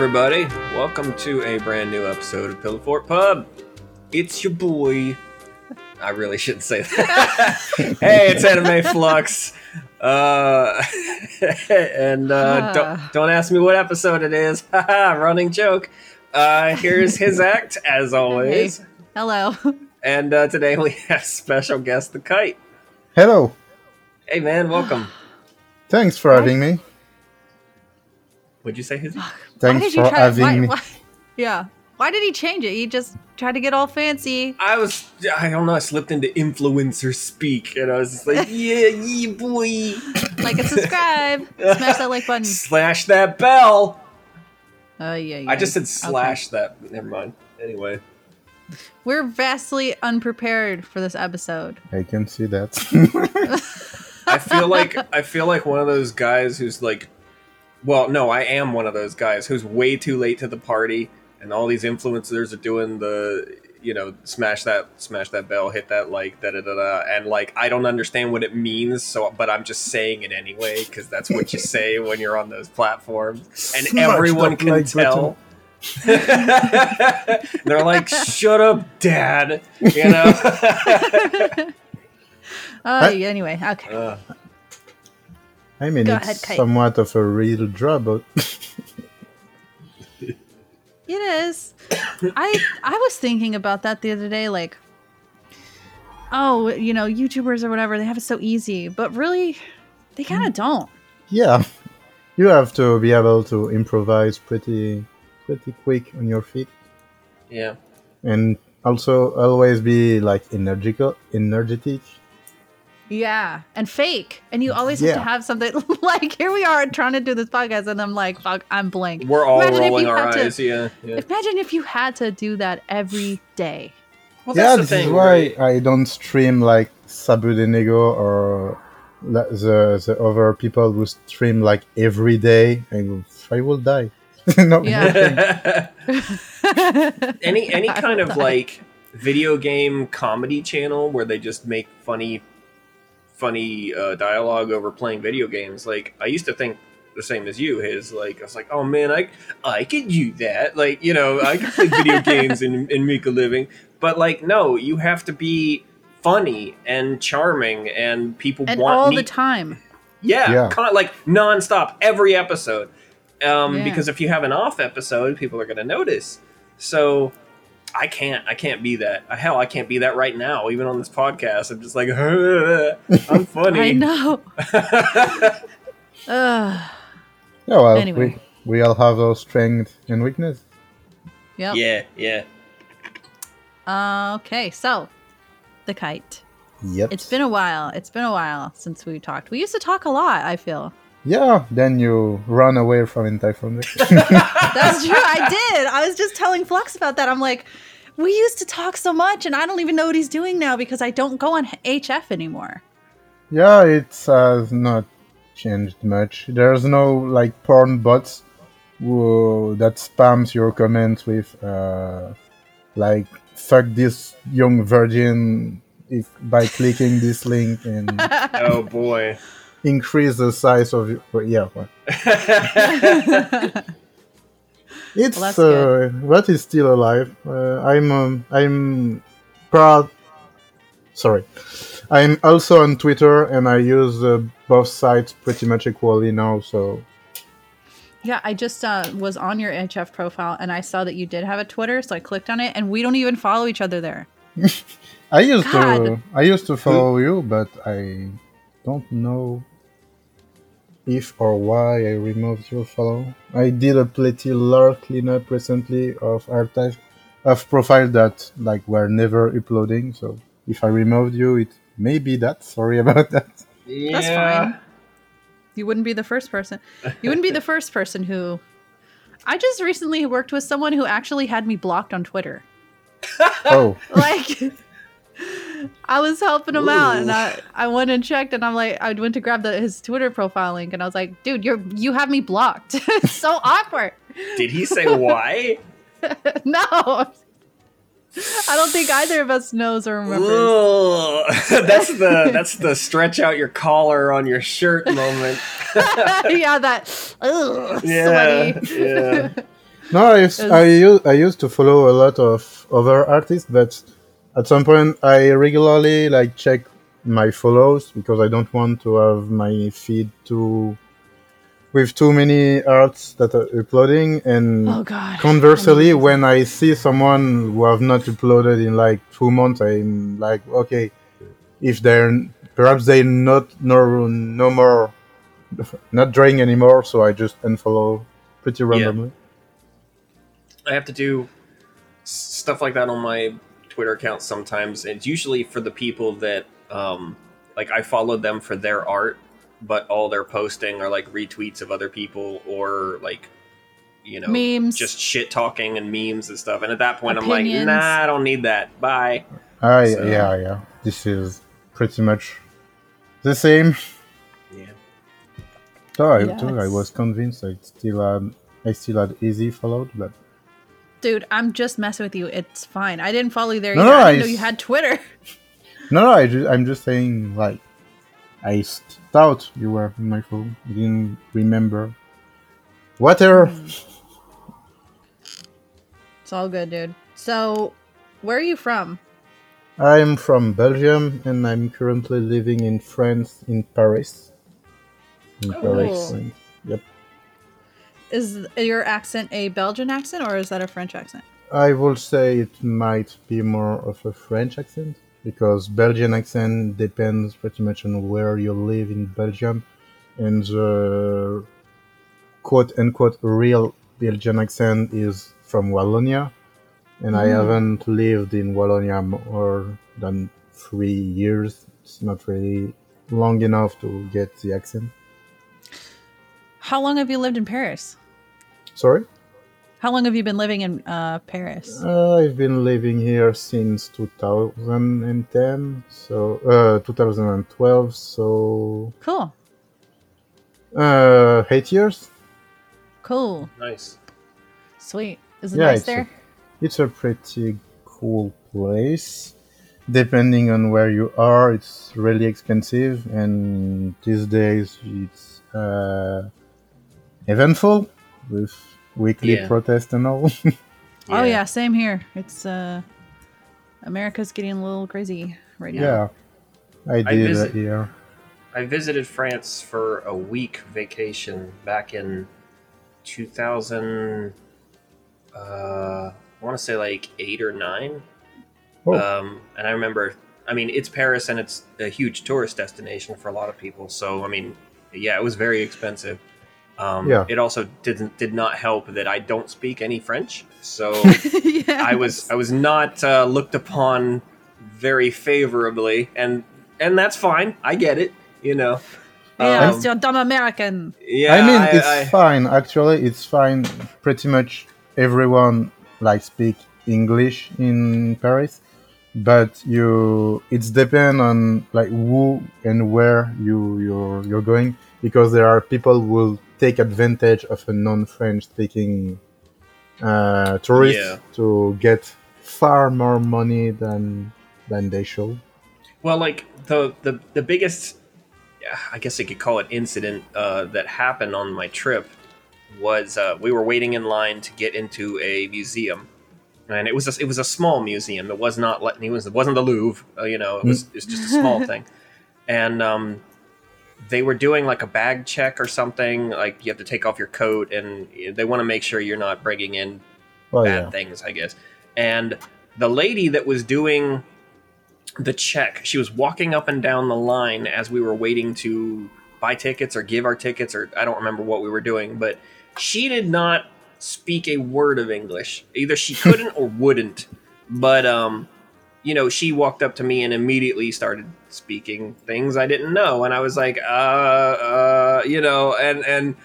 everybody. Welcome to a brand new episode of Pillow Fort Pub. It's your boy. I really shouldn't say that. hey, it's Anime Flux. Uh, and uh, don't, don't ask me what episode it is. Running joke. Uh, here's his act, as always. Hey. Hello. And uh, today we have special guest, The Kite. Hello. Hey, man, welcome. Thanks for having me. What'd you say, Hizzy? Why Thanks did you for try? having Why, me. why, yeah. Why did he change it? He just tried to get all fancy. I was, I don't know, I slipped into influencer speak, and I was just like, yeah, yeah, boy. Like and subscribe. Smash that like button. Slash that bell. Oh yeah, yeah. I just said Okay. slash that. Never mind. Anyway, We're vastly unprepared for this episode. I can see that. I feel like I feel like one of those guys who's like, well, no, I am one of those guys who's way too late to the party, and all these influencers are doing the, you know, smash that, smash that bell, hit that like, da da da da, and like I don't understand what it means, so but I'm just saying it anyway because that's what you say when you're on those platforms, and Smash everyone can like tell. They're like, "Shut up, Dad," you know. Oh, Huh? anyway, okay. Uh, I mean, Go it's ahead, somewhat of a real job, but It is. I I was thinking about that the other day, like, oh, you know, YouTubers or whatever, they have it so easy, but really, they kind Mm. of don't. yeah, you have to be able to improvise pretty, pretty quick on your feet, yeah. and also always be like energical, energetic. Yeah, and fake, and you always have to have something like here we are trying to do this podcast, and I'm like, fuck, I'm blank. We're all Imagine if rolling our had to- eyes. yeah, yeah. Imagine if you had to do that every day. Well, yeah, that's the this is why right? I don't stream like Sabu de Nego or the the other people who stream like every day. I will, I will die. no, Yeah. any any kind of die. like video game comedy channel where they just make funny funny uh, dialogue over playing video games like i used to think the same as you his like i was like oh man i i could do that like you know i could play video games and, and make a living but like no you have to be funny and charming and people and want all need- the time. Yeah, Yeah. Con- like nonstop, every episode. Um, Yeah. Because if you have an off episode, people are going to notice. So I can't, I can't be that. Uh, Hell, I can't be that right now. Even on this podcast, I'm just like, I'm funny. I know. Ugh. Yeah, well, Anyway. we, we all have our strength and weakness. Yep. yeah, yeah. Uh, okay, so the kite. Yep. It's been a while. It's been a while since we talked. We used to talk a lot. I feel Yeah, then you run away from Anti-Phonic. that's true. I did. I was just telling Flux about that. I'm like, we used to talk so much, and I don't even know what he's doing now because I don't go on HF anymore. yeah, it has not changed much. There's no like porn bots who, that spams your comments with uh, like fuck this young virgin if by clicking this link and Oh boy. increase the size of your yeah. It's Well, uh, what is still alive. Uh, I'm um, I'm proud. Sorry, I'm also on Twitter and I use uh, both sites pretty much equally now. So Yeah, I just uh, was on your HF profile and I saw that you did have a Twitter, so I clicked on it, and we don't even follow each other there. I used to I used to follow you, but I don't know if or why I removed your follow. I did a pretty large cleanup recently of archive of profile that like were never uploading. So if I removed you, it may be that. Sorry about that. Yeah. That's fine. You wouldn't be the first person. You wouldn't be the first person who. I just recently worked with someone who actually had me blocked on Twitter. Oh, Like, I was helping him out, and I, I went and checked, and I'm like, I went to grab the, his Twitter profile link, and I was like, dude, you're you have me blocked. it's so awkward. Did he say why? no, I don't think either of us knows or remembers. Ugh. that's the that's the stretch out your collar on your shirt moment. yeah, that ugh, Yeah, sweaty. yeah. No, I I, I used to follow a lot of other artists, but at some point I regularly like check my follows because I don't want to have my feed too with too many arts that are uploading. And Oh god. conversely, when I see someone who have not uploaded in like two months, I'm like, okay, if they're perhaps they not no no more not drawing anymore, so I just unfollow pretty randomly. I have to do stuff like that on my Twitter account sometimes. It's usually for the people that, um, like, I followed them for their art, but all they're posting are like retweets of other people or like, you know, Memes. just shit talking and memes and stuff. And at that point, Opinions. I'm like, nah, I don't need that. Bye. I So- yeah yeah. This is pretty much the same. Yeah. So I, Yeah, too, I was convinced I still had I still had Hizzy followed, but Dude, I'm just messing with you. It's fine. I didn't follow you there No, either. no, I I didn't know s- you had Twitter. no, no. I ju- I'm just saying like I thought you were in my phone. I didn't remember. Whatever. Hmm. It's all good, dude. So, where are you from? I'm from Belgium and I'm currently living in France, in Paris. In Oh. Paris. Yep. Is your accent a Belgian accent or is that a French accent? I would say it might be more of a French accent because Belgian accent depends pretty much on where you live in Belgium, and the quote unquote real Belgian accent is from Wallonia, and I Mm. haven't lived in Wallonia more than three years. It's not really long enough to get the accent. How long have you lived in Paris? Sorry. How long have you been living in uh, Paris? Uh, I've been living here since 2010, so uh, 2012, so Cool. uh, eight years. Cool. Nice. Sweet. Is it Yeah, nice it's there? It's a pretty cool place. Depending on where you are, it's really expensive, and these days it's uh, eventful with weekly Yeah. protests and all. Oh yeah, same here. It's uh America's getting a little crazy right now. yeah, I I did visit- uh, here. I visited France for a week vacation back in 2000. Uh, I want to say like eight or nine. Oh. Um, and I remember, I mean, it's Paris and it's a huge tourist destination for a lot of people. So, I mean, yeah, it was very expensive. Um, Yeah. It also didn't did not help that I don't speak any French, so yeah. I was I was not uh, looked upon very favorably, and and that's fine. I get it, you know. Yeah, Um, it's your dumb American. yeah, I mean, it's I- fine. Actually, it's fine. Pretty much everyone like speak English in Paris, but you it's depend on like who and where you you're you're going because there are people who will take advantage of a non-French speaking uh, tourist Yeah. to get far more money than than they should. Well, like the the the biggest, I guess I could call it incident uh, that happened on my trip was uh, we were waiting in line to get into a museum, and it was a, it was a small museum. It was not it was it wasn't the Louvre, uh, you know. It was it was just a small thing, and um, they were doing like a bag check or something. Like you have to take off your coat, and they want to make sure you're not bringing in Oh bad yeah, things, I guess. And the lady that was doing the check, she was walking up and down the line as we were waiting to buy tickets or give our tickets, or I don't remember what we were doing, but she did not speak a word of English. Either she couldn't or wouldn't. But um, you know, she walked up to me and immediately started speaking things I didn't know, and I was like, uh, uh, you know, and and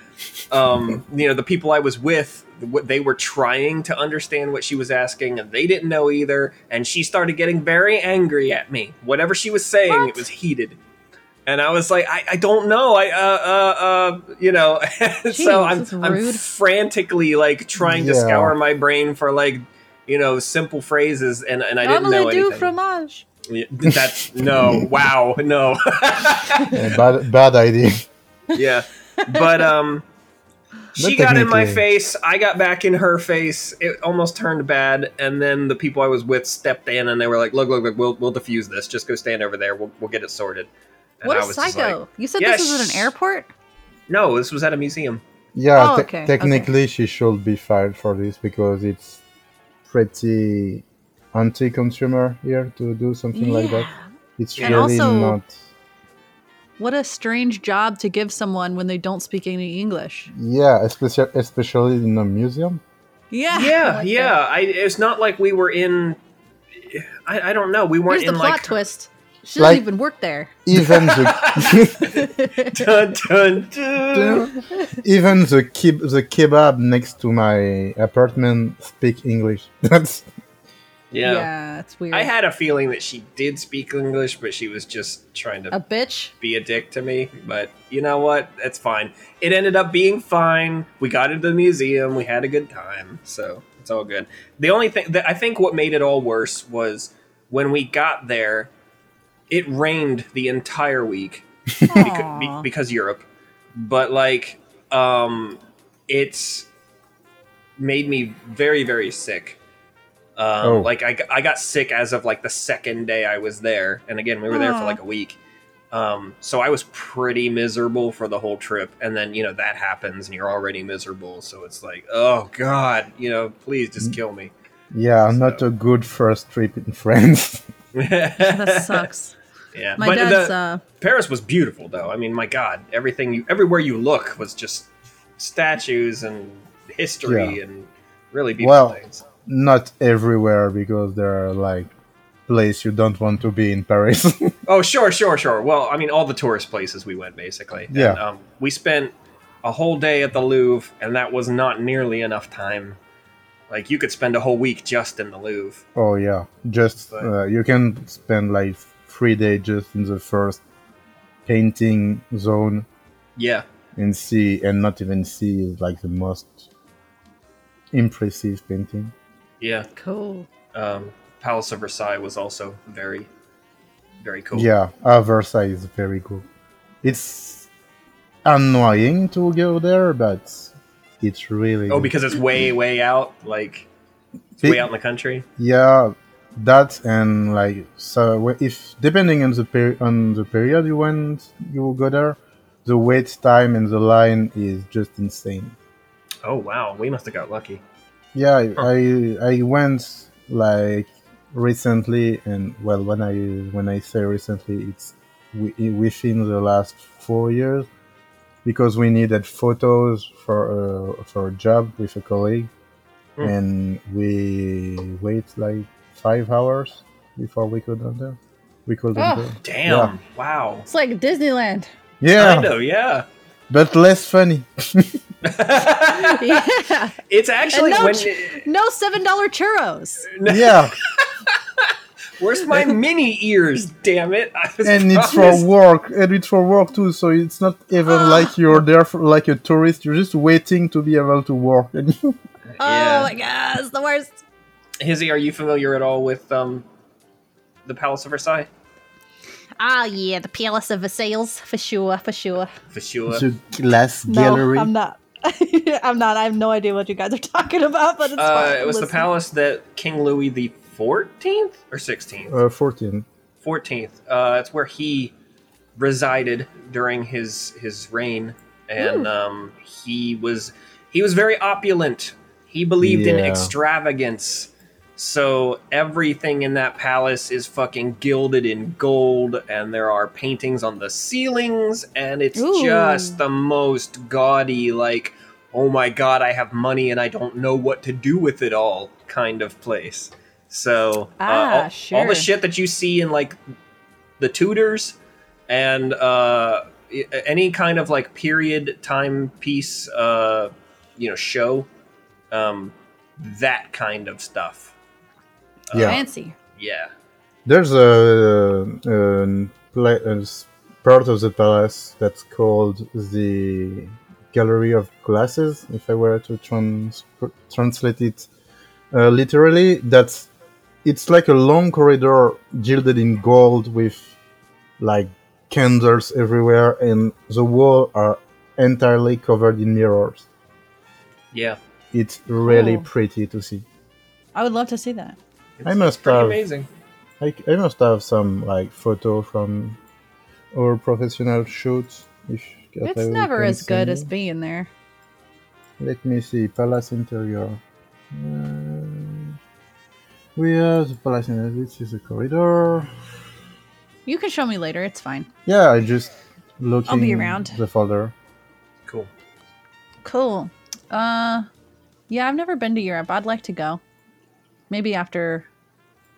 um, you know, the people I was with, they were trying to understand what she was asking, and they didn't know either. And she started getting very angry at me. Whatever she was saying, What? it was heated. And I was like, I, I don't know. I, uh, uh, uh, you know, Jeez, so I'm, I'm frantically like trying to scour my brain for like, you know, simple phrases, and, and I didn't know Omelette du anything. fromage. Yeah, That's no, wow, no. Yeah, bad bad idea. yeah but um She But got in my face. I got back in her face. It almost turned bad, and then the people I was with stepped in, and they were like, "Look, look, look. We'll we'll defuse this. Just go stand over there. We'll we'll get it sorted." And what I a was psycho! like, you said Yeah, this was at an airport. no, this was at a museum. Yeah, Oh, te- okay, technically she should be fired for this because it's pretty anti-consumer here to do something like that. It's And really also- not. What a strange job to give someone when they don't speak any English. Yeah, especially especially in a museum. Yeah. I Yeah, like yeah. I, it's not like we were in. I, I don't know. We weren't Here's the in plot like. twist. She Like- doesn't even work there. Even the Dun, dun, dun. even the keb- the kebab next to my apartment speak English. That's Yeah. it's weird. I had a feeling that she did speak English, but she was just trying to a bitch. be a dick to me. But you know what? That's fine. It ended up being fine. We got into the museum. We had a good time. So it's all good. The only thing that I think what made it all worse was when we got there, it rained the entire week because, be, because Europe. But like, um, it's made me very, very sick. Um, Oh. Like I, I got sick as of like the second day I was there, and again we were there for like a week. Um, so I was pretty miserable for the whole trip, and then you know that happens, and you're already miserable. So it's like, oh god, you know, please just Mm. kill me. yeah, not a good first trip in France. That sucks. Yeah, My but dad's the, uh Paris was beautiful, though. I mean, my god, everything you, everywhere you look was just statues and history and really beautiful Well, things. not everywhere because there are like place you don't want to be in Paris. Oh, sure, sure, sure. Well, I mean, all the tourist places we went, basically. And, Yeah. um, we spent a whole day at the Louvre, and that was not nearly enough time. Like, you could spend a whole week just in the Louvre. oh yeah, just But- uh, you can spend like three days just in the first painting zone Yeah. and see, and not even see is like the most impressive painting. Yeah. cool. Um, Palace of Versailles was also very, very cool. Yeah, uh, Versailles is very good. It's annoying to go there, but it's really Oh, because it's way, way out. Like, it's Big- way out in the country. Yeah, that and like so if depending on the per- on the period you went you go there, the wait time and the line is just insane. Oh, wow. We must have got lucky. Yeah, I I, I went like recently and well when I when I say recently it's wi- within the last four years because we needed photos for a, for a job with a colleague Hmm. and we wait like five hours before we could enter. We could Oh. enter. Damn. Yeah. Wow. It's like Disneyland. Yeah, Kind of, yeah. but less funny. yeah. it's actually And no, when. ch- no seven dollar churros. yeah, Where's my mini ears? Damn it! I was and it's for work, and it's for work too. So it's not even Ah. like you're there for like a tourist. You're just waiting to be able to work. And you- Yeah. Oh my god, it's the worst. Hizzy, are you familiar at all with um, the Palace of Versailles? Ah yeah, the Palace of Versailles for sure, for sure. For sure. the glass No. I'm not. I'm not. I have no idea what you guys are talking about, but it's Uh, fine. it was the palace that King Louis the Fourteenth or Sixteenth, Uh, Fourteen. Fourteenth. Uh, it's where he resided during his his reign, and um, he was he was very opulent. He believed in extravagance. So everything in that palace is fucking gilded in gold, and there are paintings on the ceilings, and it's Ooh. just the most gaudy, like, oh my god, I have money and I don't know what to do with it all kind of place. So uh, Ah, all, all sure. the shit that you see in like the Tudors and uh, any kind of like period timepiece, uh, you know, show, um, that kind of stuff. Yeah. fancy. Yeah. There's a, a, pla- a s- part of the palace that's called the Gallery of Glasses. If I were to trans- translate it uh, literally, that's it's like a long corridor gilded in gold with like candles everywhere, and the wall are entirely covered in mirrors. Yeah, It's really Cool. pretty to see. I would love to see that. It's, I must pretty have- amazing. I, I must have some like photo from our professional shoots. If It's I never as good as being there. Let me see. Palace interior. Uh, we have the palace interior. This is a corridor. You can show me later. It's fine. Yeah, I just looking I'll be around. the folder. Cool. Cool. Uh, yeah, I've never been to Europe. I'd like to go. Maybe after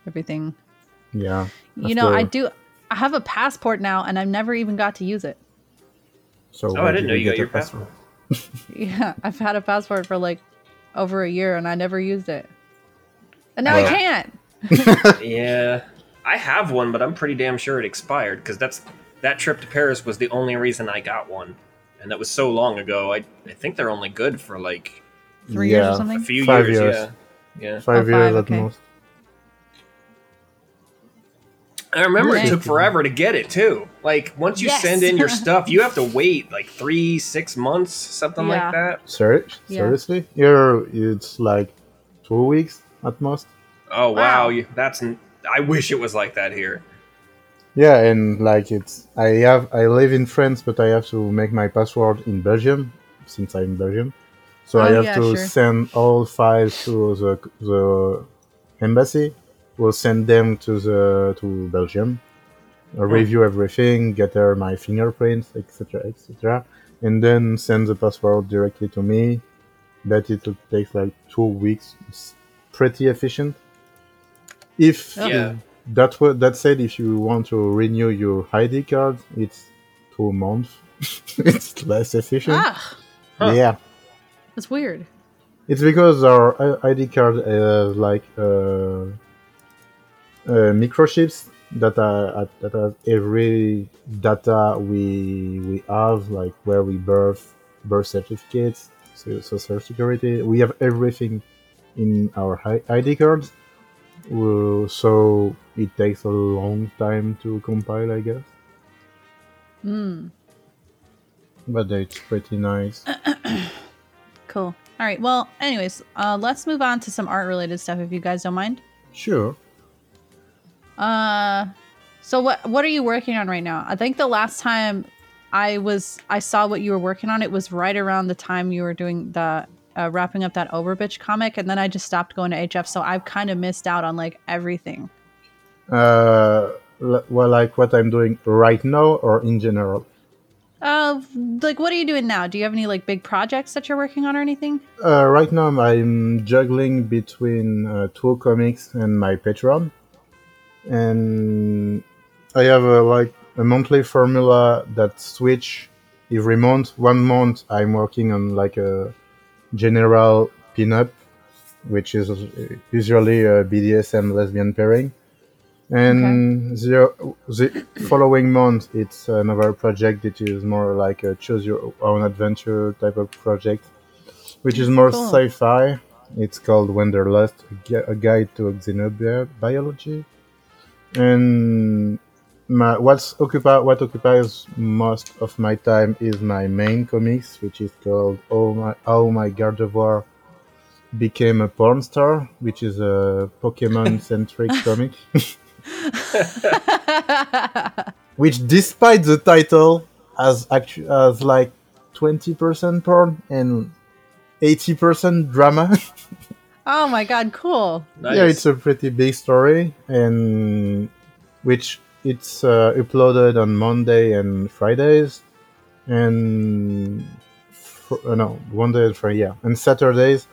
everything. Yeah. You know, I do. I have a passport now, and I've never even got to use it. So Oh, I didn't did know you got get your a passport? Yeah, I've had a passport for like over a year, and I never used it. And now Well- I can't. Yeah, I have one, but I'm pretty damn sure it expired because that's that trip to Paris was the only reason I got one, and that was so long ago. I I think they're only good for like Three years or Yeah. a something. few Five years. years. Yeah, yeah. Five Oh, years five, at okay. most. I remember it Okay. took forever to get it too. Like once you Yes. send in your stuff, you have to wait like three, six months, something Yeah. like that. Ser- Yeah. Seriously? Here it's like two weeks at most. Oh wow, Wow. you, that's. I wish it was like that here. Yeah, and like it's I have I live in France, but I have to make my password in Belgium since I'm in Belgium. So oh, I Oh, have yeah, to sure. send all files to the the embassy. We'll send them to the to Belgium, uh, review everything, get there my fingerprints, etc., etc., and then send the password directly to me. Bet it will take like two weeks. It's pretty efficient. If. Yeah. that wa- that said, if you want to renew your ID card, it's two months. it's less efficient. Ah, Huh. Yeah, that's weird. it's because our ID card has like uh, uh, microchips that are that have every data we we have, like where we birth, birth certificates, so social security. We have everything in our ID cards. So it takes a long time to compile, I guess. Hmm. But it's pretty nice. Cool. All right. Well, anyways, uh, let's move on to some art related stuff if you guys don't mind. Sure. Uh, so what what are you working on right now? I think the last time I was I saw what you were working on, it was right around the time you were doing the uh, wrapping up that Overbitch comic, and then I just stopped going to HF, so I've kind of missed out on like everything. Uh, l- well, like what I'm doing right now, or in general. Uh, like what are you doing now? Do you have any like big projects that you're working on or anything? Uh, right now, I'm juggling between uh, two comics and my Patreon, and I have a, like a monthly formula that switch every month. One month, I'm working on like a general pinup, which is usually uh, a BDSM lesbian pairing, and the, the following month, it's another project that is more like a choose your own adventure type of project which is more Cool. sci-fi. It's called Wanderlust, a a guide to xenobiology. And my, what's occupy what occupies most of my time is my main comics, which is called "Oh My How My Gardevoir Became a Porn Star," which is a Pokemon-centric comic. which, despite the title, has actu- has like twenty percent porn and eighty percent drama. oh my god, cool. Nice. Yeah, it's a pretty big story, and which it's uh, uploaded on Monday and Fridays, and fr- uh, no Monday and Friday, yeah, and Saturdays.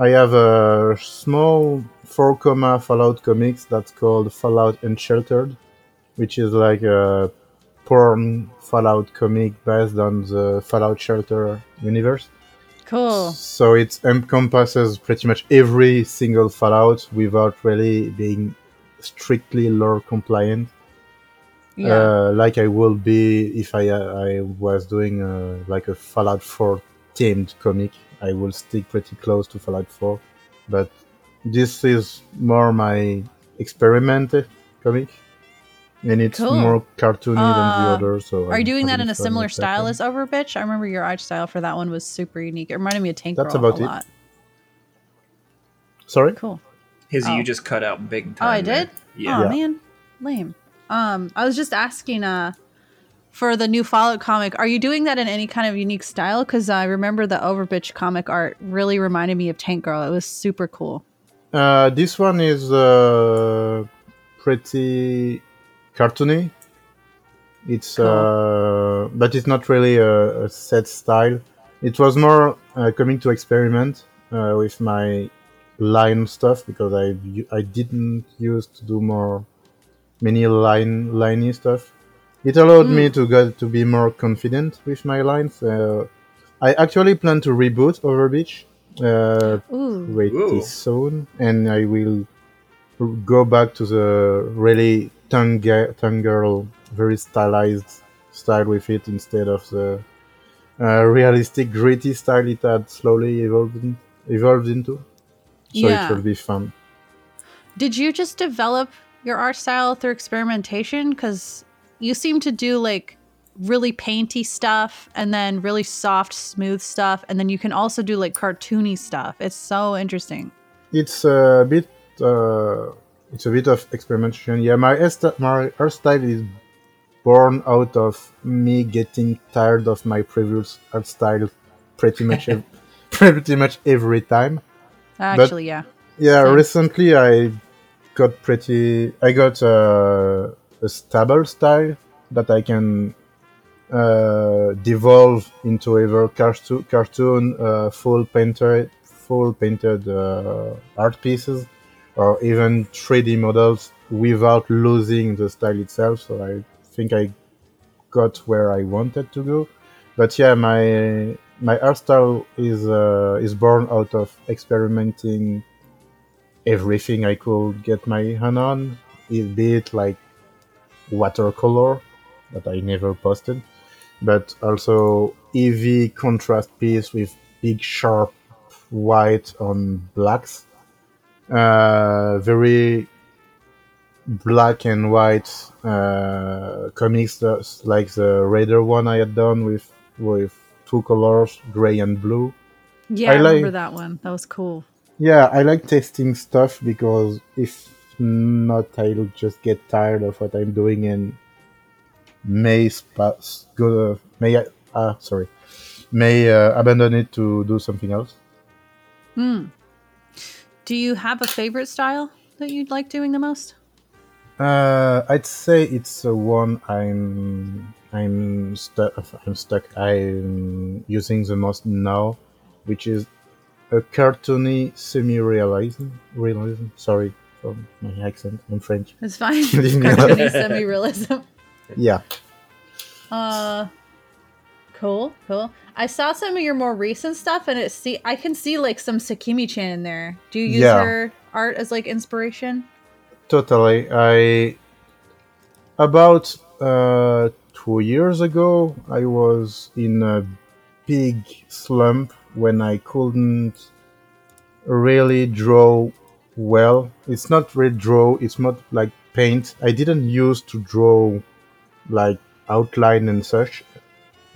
I have a small four comma Fallout comics that's called Fallout Unsheltered, which is like a porn Fallout comic based on the Fallout Shelter universe. Cool. So it encompasses pretty much every single Fallout without really being strictly lore compliant, Yeah. uh, like I will be if I I was doing uh, like a Fallout 4 themed comic. I will stick pretty close to Fallout 4, but this is more my experiment comic. And it's Cool. more cartoony than the Uh, other. So Are you doing that in a similar style one. as Overbitch? I remember your art style for that one was super unique. It reminded me of Tank That's Girl about a it. lot. Sorry. Cool. His Oh. you just cut out big time. Oh, I did. Yeah. Oh Yeah. man, lame. Um, I was just asking. Uh, for the new Fallout comic, are you doing that in any kind of unique style? Because I remember the Overbitch comic art really reminded me of Tank Girl. It was super cool. Uh, this one is uh, pretty cartoony. It's Cool. uh, but it's not really a, a set style. It was more uh, coming to experiment uh, with my line stuff because I I didn't used to do more many line liney stuff. It allowed me to get to be more confident with my lines. Uh, I actually plan to reboot Overbitch. Uh, Ooh, pretty Ooh. soon, and I will go back to the really tongue, tongue girl, very stylized style with it instead of the uh, realistic, gritty style it had slowly evolved, in, evolved into. So Yeah. it will be fun. did you just develop your art style through experimentation? Because you seem to do like really painty stuff and then really soft, smooth stuff, and then you can also do like cartoony stuff. It's so interesting. It's a bit, uh, it's a bit of experimentation. Yeah, my my hairstyle is born out of me getting tired of my previous art style pretty much ev- pretty much every time. Actually, yeah. Yeah, Same. recently I got pretty. I got uh, a stable style that I can uh, devolve into either cartoon, cartoon uh, full painted, full painted uh, art pieces, or even 3D models without losing the style itself. So I think I got where I wanted to go. But yeah, my my art style is uh, is born out of experimenting everything I could get my hand on, be it like watercolor that I never posted, but also EV contrast piece with big sharp white on blacks. Uh, very black and white uh, comics uh, like the Raider one I had done with with two colors, gray and blue. Yeah, I I, remember that one. That was cool. Yeah, I like testing stuff because if not, I'll just get tired of what I'm doing and may spa- go may uh, sorry may uh, abandon it to do something else. Hmm. Do you have a favorite style that you'd like doing the most? Uh, I'd say it's the one I'm I'm stuck I'm stuck I'm using the most now, which is a cartoony semi-realism. Realism. Sorry for my accent. I'm French. It's fine. Leave me alone. Cartoony semi-realism. Yeah. Uh, cool, cool. I saw some of your more recent stuff, and it see I can see like some Sakimi Chan in there. Do you use Yeah. her art as like inspiration? Totally. I about uh, two years ago, I was in a big slump when I couldn't really draw well. It's not really draw. It's not like paint. I didn't use to draw like outline and such.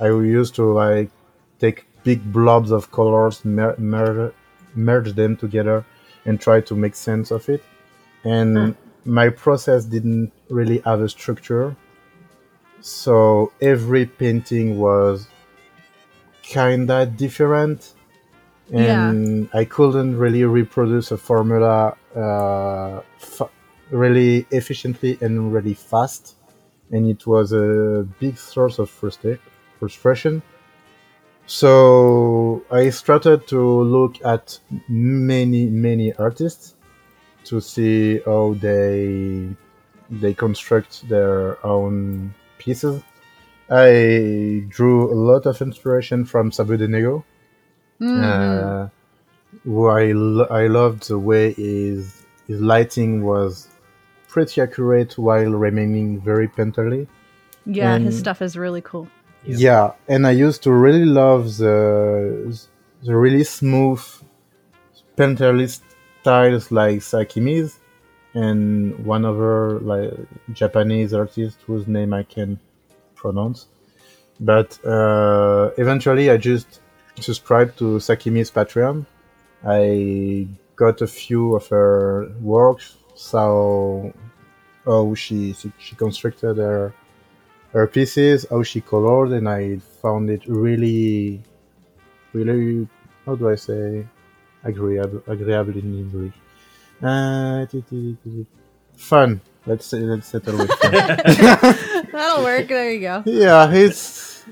I used to like take big blobs of colors, mer- mer- merge them together, and try to make sense of it. And Hmm. my process didn't really have a structure, so every painting was kinda different, and I couldn't really reproduce a formula uh, fa- really efficiently and really fast, and it was a big source of frustra- frustration. So I started to look at many, many artists to see how they they construct their own pieces. I drew a lot of inspiration from Sabu de Nego, Mhm. uh, who I, lo- I loved the way his, his lighting was pretty accurate while remaining very painterly. yeah, his stuff is really cool. Yeah. Yeah, and I used to really love the the really smooth painterly styles like Sakimi's, and one other like Japanese artist whose name I can pronounce. But uh, eventually, I just subscribed to Sakimi's Patreon. I got a few of her works, saw how she she constructed her her pieces, how she colored, and I found it really, really, how do I say, agreeable, agreeable in English. Uh, fun. Let's say, let's settle with fun. That'll work. There you go. yeah, it's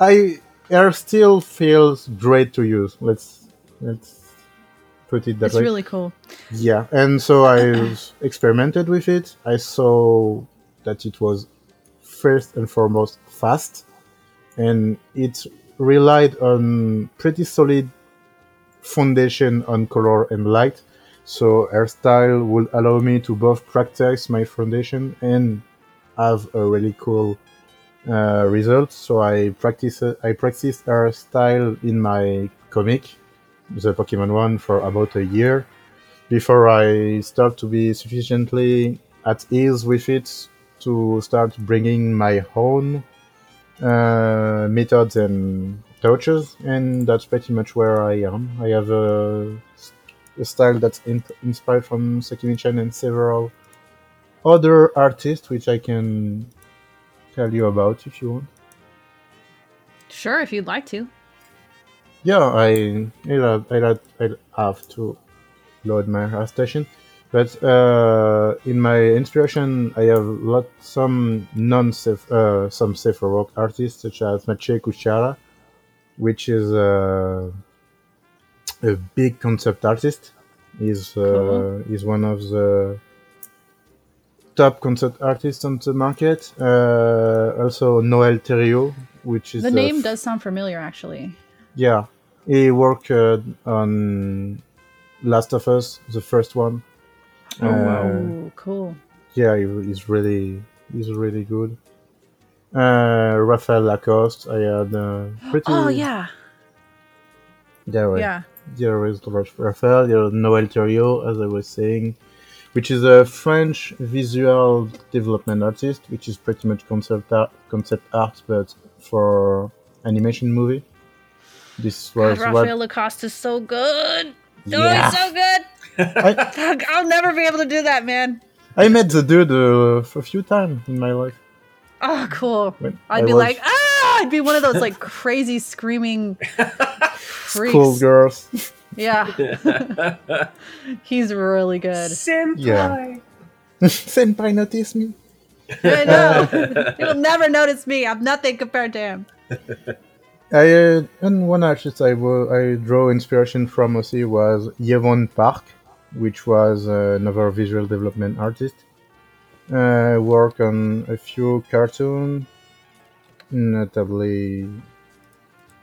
I air still feels great to use. Let's let's put it that It's way. It's really cool. Yeah, and so I experimented with it. I saw that it was first and foremost fast, and it relied on pretty solid foundation on color and light. So her hairstyle would allow me to both practice my foundation and have a really cool uh, result. So I practice I practiced hairstyle in my comic, the Pokemon one, for about a year before I start to be sufficiently at ease with it to start bringing my own uh, methods and touches, and that's pretty much where I am. I have a, a style that's in, inspired from Sakimi-chan and several other artists, which I can tell you about if you want. Sure, if you'd like to. Yeah, I I have, I have, I have to load my station, but uh, in my inspiration, I have lot some non uh, some safer rock artists such as Maciej Kuciara, which is uh, a big concept artist. He's uh, Cool. he's one of the top concept artists on the market. Uh, also Noel Terrio, which is The name does sound familiar, actually. yeah, he worked uh, on Last of Us, the first one. Oh, wow. Oh, cool. Yeah, he, he's really he's really good. Uh, Raphael Lacoste, I had uh, pretty. Oh yeah, There, was- yeah. there is Raphael, there is Noel Thuriot, as I was saying, which is a French visual development artist, which is pretty much concept art, concept art but for animation movie. This God, was what Raphael Lacoste is so good. Oh, Yeah. he's so good. I, Fuck, I'll never be able to do that, man. I met the dude uh, a few times in my life. Oh, cool. When I'd I be was like, ah! I'd be one of those like crazy screaming freaks. Cool girls. Yeah, he's really good. Senpai. Yeah. Senpai notice me. I know. He'll never notice me. I'm nothing compared to him. I uh, and one artist I I draw inspiration from also was Yevon Park, which was uh, another visual development artist. Uh, work on a few cartoons, notably.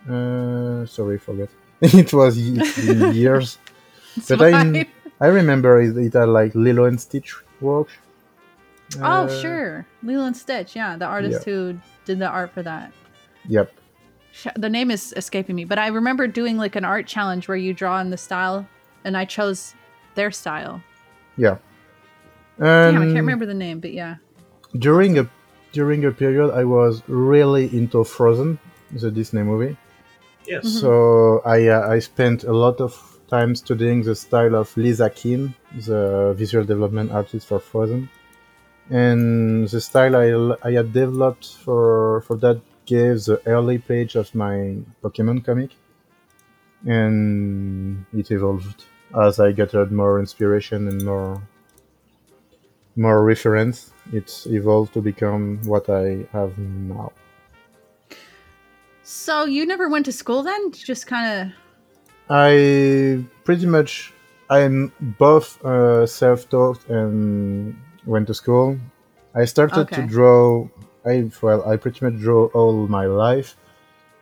Uh, sorry, forget. it was y- it's been years. But I-. I remember it, it had like Lilo and Stitch work. oh, Uh, sure. Lilo and Stitch. Yeah, the artist who did the art for that. Yep. The name is escaping me, but I remember doing like an art challenge where you draw in the style, and I chose their style. Yeah. Damn, I can't remember the name, but yeah. during a during a period I was really into Frozen, the Disney movie. Yes. Mm-hmm. So I uh, I spent a lot of time studying the style of Lisa Keane, the visual development artist for Frozen, and the style I, I had developed for for that gave the early page of my Pokemon comic, and it evolved as I gathered more inspiration and more more reference. It's evolved to become what I have now. So you never went to school then? Just kind of. I pretty much I'm both uh, self-taught and went to school. I started to draw. I well, I pretty much draw all my life,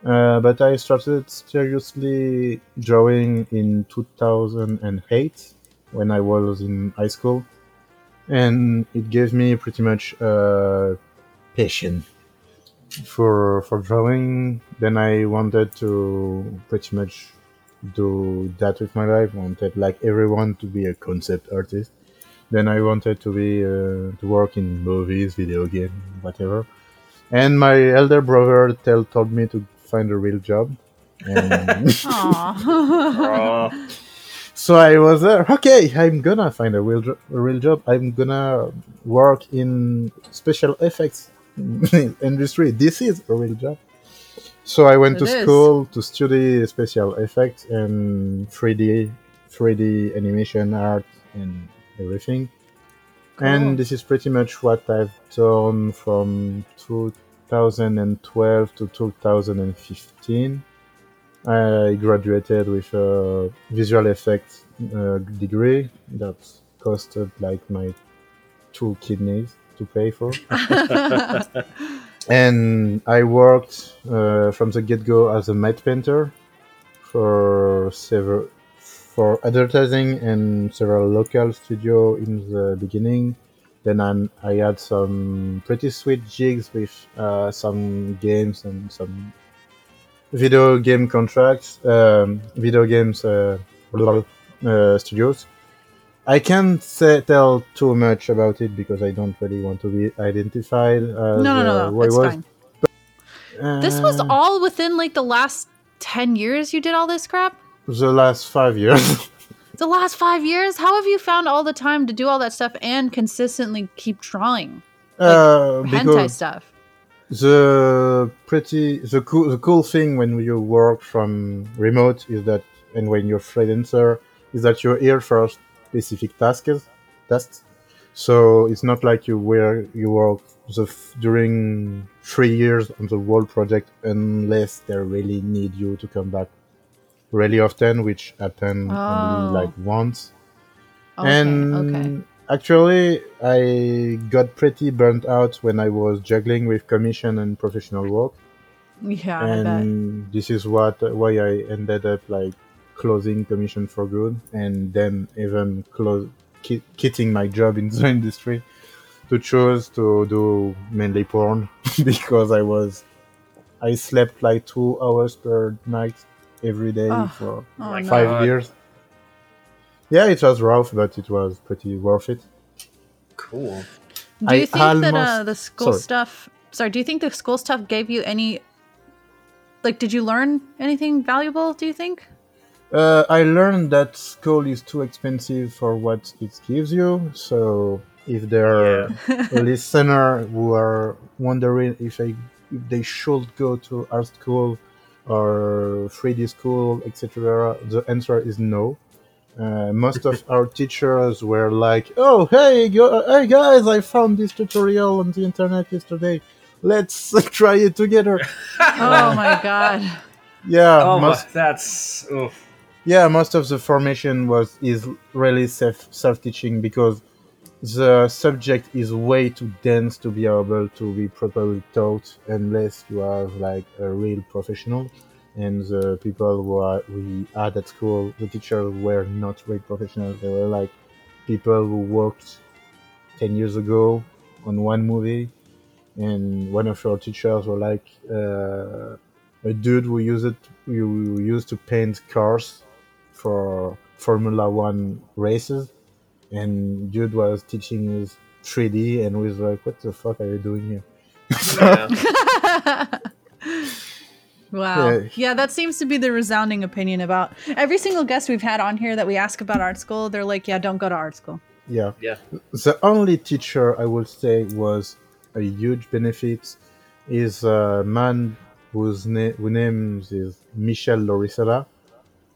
uh, but I started seriously drawing in 2008 when I was in high school, and it gave me pretty much uh, passion for for drawing. Then I wanted to pretty much do that with my life. I wanted like everyone to be a concept artist. Then I wanted to be uh, to work in movies, video game, whatever. And my elder brother tell, told me to find a real job. And so I was there. Okay, I'm gonna find a real jo- a real job. I'm gonna work in special effects industry. This is a real job. So I went It to is. school to study special effects and 3D 3D animation art and everything. Cool. And this is pretty much what I've done from 2012 to 2015. I graduated with a visual effects uh, degree that costed like my two kidneys to pay for. and I worked uh, from the get go as a matte painter for several for advertising and several local studio in the beginning. Then I'm, I had some pretty sweet gigs with uh, some games and some video game contracts, um, video games uh, uh, studios. I can't say, tell too much about it because I don't really want to be identified. No, no, no, uh, no. It's was. fine. This was Uh, all within like the last 10 years you did all this crap? the last five years. The last five years? How have you found all the time to do all that stuff and consistently keep drawing uh, hentai stuff? the pretty the cool the cool thing when you work from remote is that and when you're freelancer is that you're here for specific tasks tasks so it's not like you were you work the f- during three years on the whole project unless they really need you to come back really often which happen Oh. only like once Okay, and okay. actually, I got pretty burnt out when I was juggling with commission and professional work, Yeah, and this is what why I ended up like closing commission for good, and then even close ki- quitting my job in the industry to choose to do mainly porn because I was I slept like two hours per night every day Oh. for Oh, my no. five God. years. Yeah, it was rough, but it was pretty worth it. cool. Do I you think that uh, the school sorry. stuff? Sorry, do you think the school stuff gave you any? Like, did you learn anything valuable? Do you think? Uh, I learned that school is too expensive for what it gives you. So if there are listener who are wondering if they if they should go to art school or 3D school, etc., the answer is no. Uh, most of our teachers were like, "Oh, hey, go- hey guys, I found this tutorial on the internet yesterday. Let's try it together." oh my god! Yeah, Oh, most my, that's oof. yeah most of the formation was is really self self teaching because the subject is way too dense to be able to be properly taught unless you are like a real professional. And the people who are we had at school the teachers were not real professionals they were like people who worked 10 years ago on one movie. And one of our teachers were like uh, a dude who used it who used to paint cars for Formula One races, and Jude was teaching us 3D, and we was like, "What the fuck are you doing here?" Yeah. Wow. Yeah. Yeah, that seems to be the resounding opinion about every single guest we've had on here that we ask about art school. They're like, "Yeah, don't go to art school." Yeah. Yeah. The only teacher I would say was a huge benefit is a man whose, na- whose name is Michel Lauricella.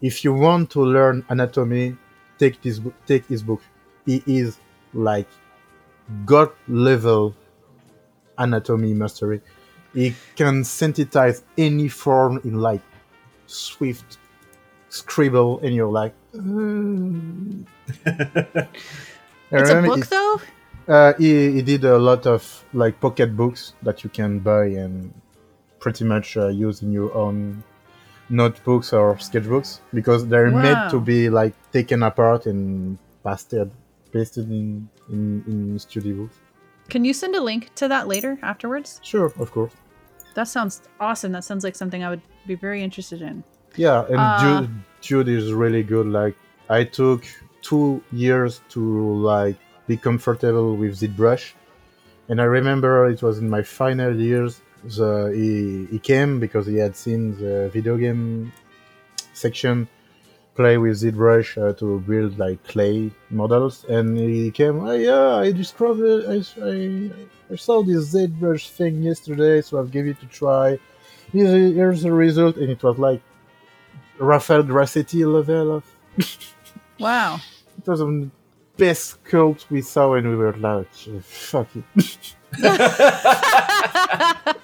If you want to learn anatomy, take this book. Take his book. He is like god level anatomy mastery. He can synthesize any form in like swift scribble, and you're like. "Mm." It's a book, though. uh, he, he did a lot of like pocket books that you can buy and pretty much uh, use in your own notebooks or sketchbooks because they're Wow. made to be like taken apart and pasted pasted in in, in studio books. Can you send a link to that later afterwards? Sure, of course. That sounds awesome. That sounds like something I would be very interested in. Yeah, and Uh, Jude, Jude is really good. Like I took two years to like be comfortable with ZBrush. And I remember it was in my final years. The, he, he came because he had seen the video game section play with ZBrush uh, to build like clay models, and he came. Oh, yeah, I discovered. I, I, I saw this ZBrush thing yesterday, so I'll give it a try. Here's, here's the result, and it was like Rafael Grassetti level of. Wow. it was the best sculpt we saw, and we were like, "Fuck it."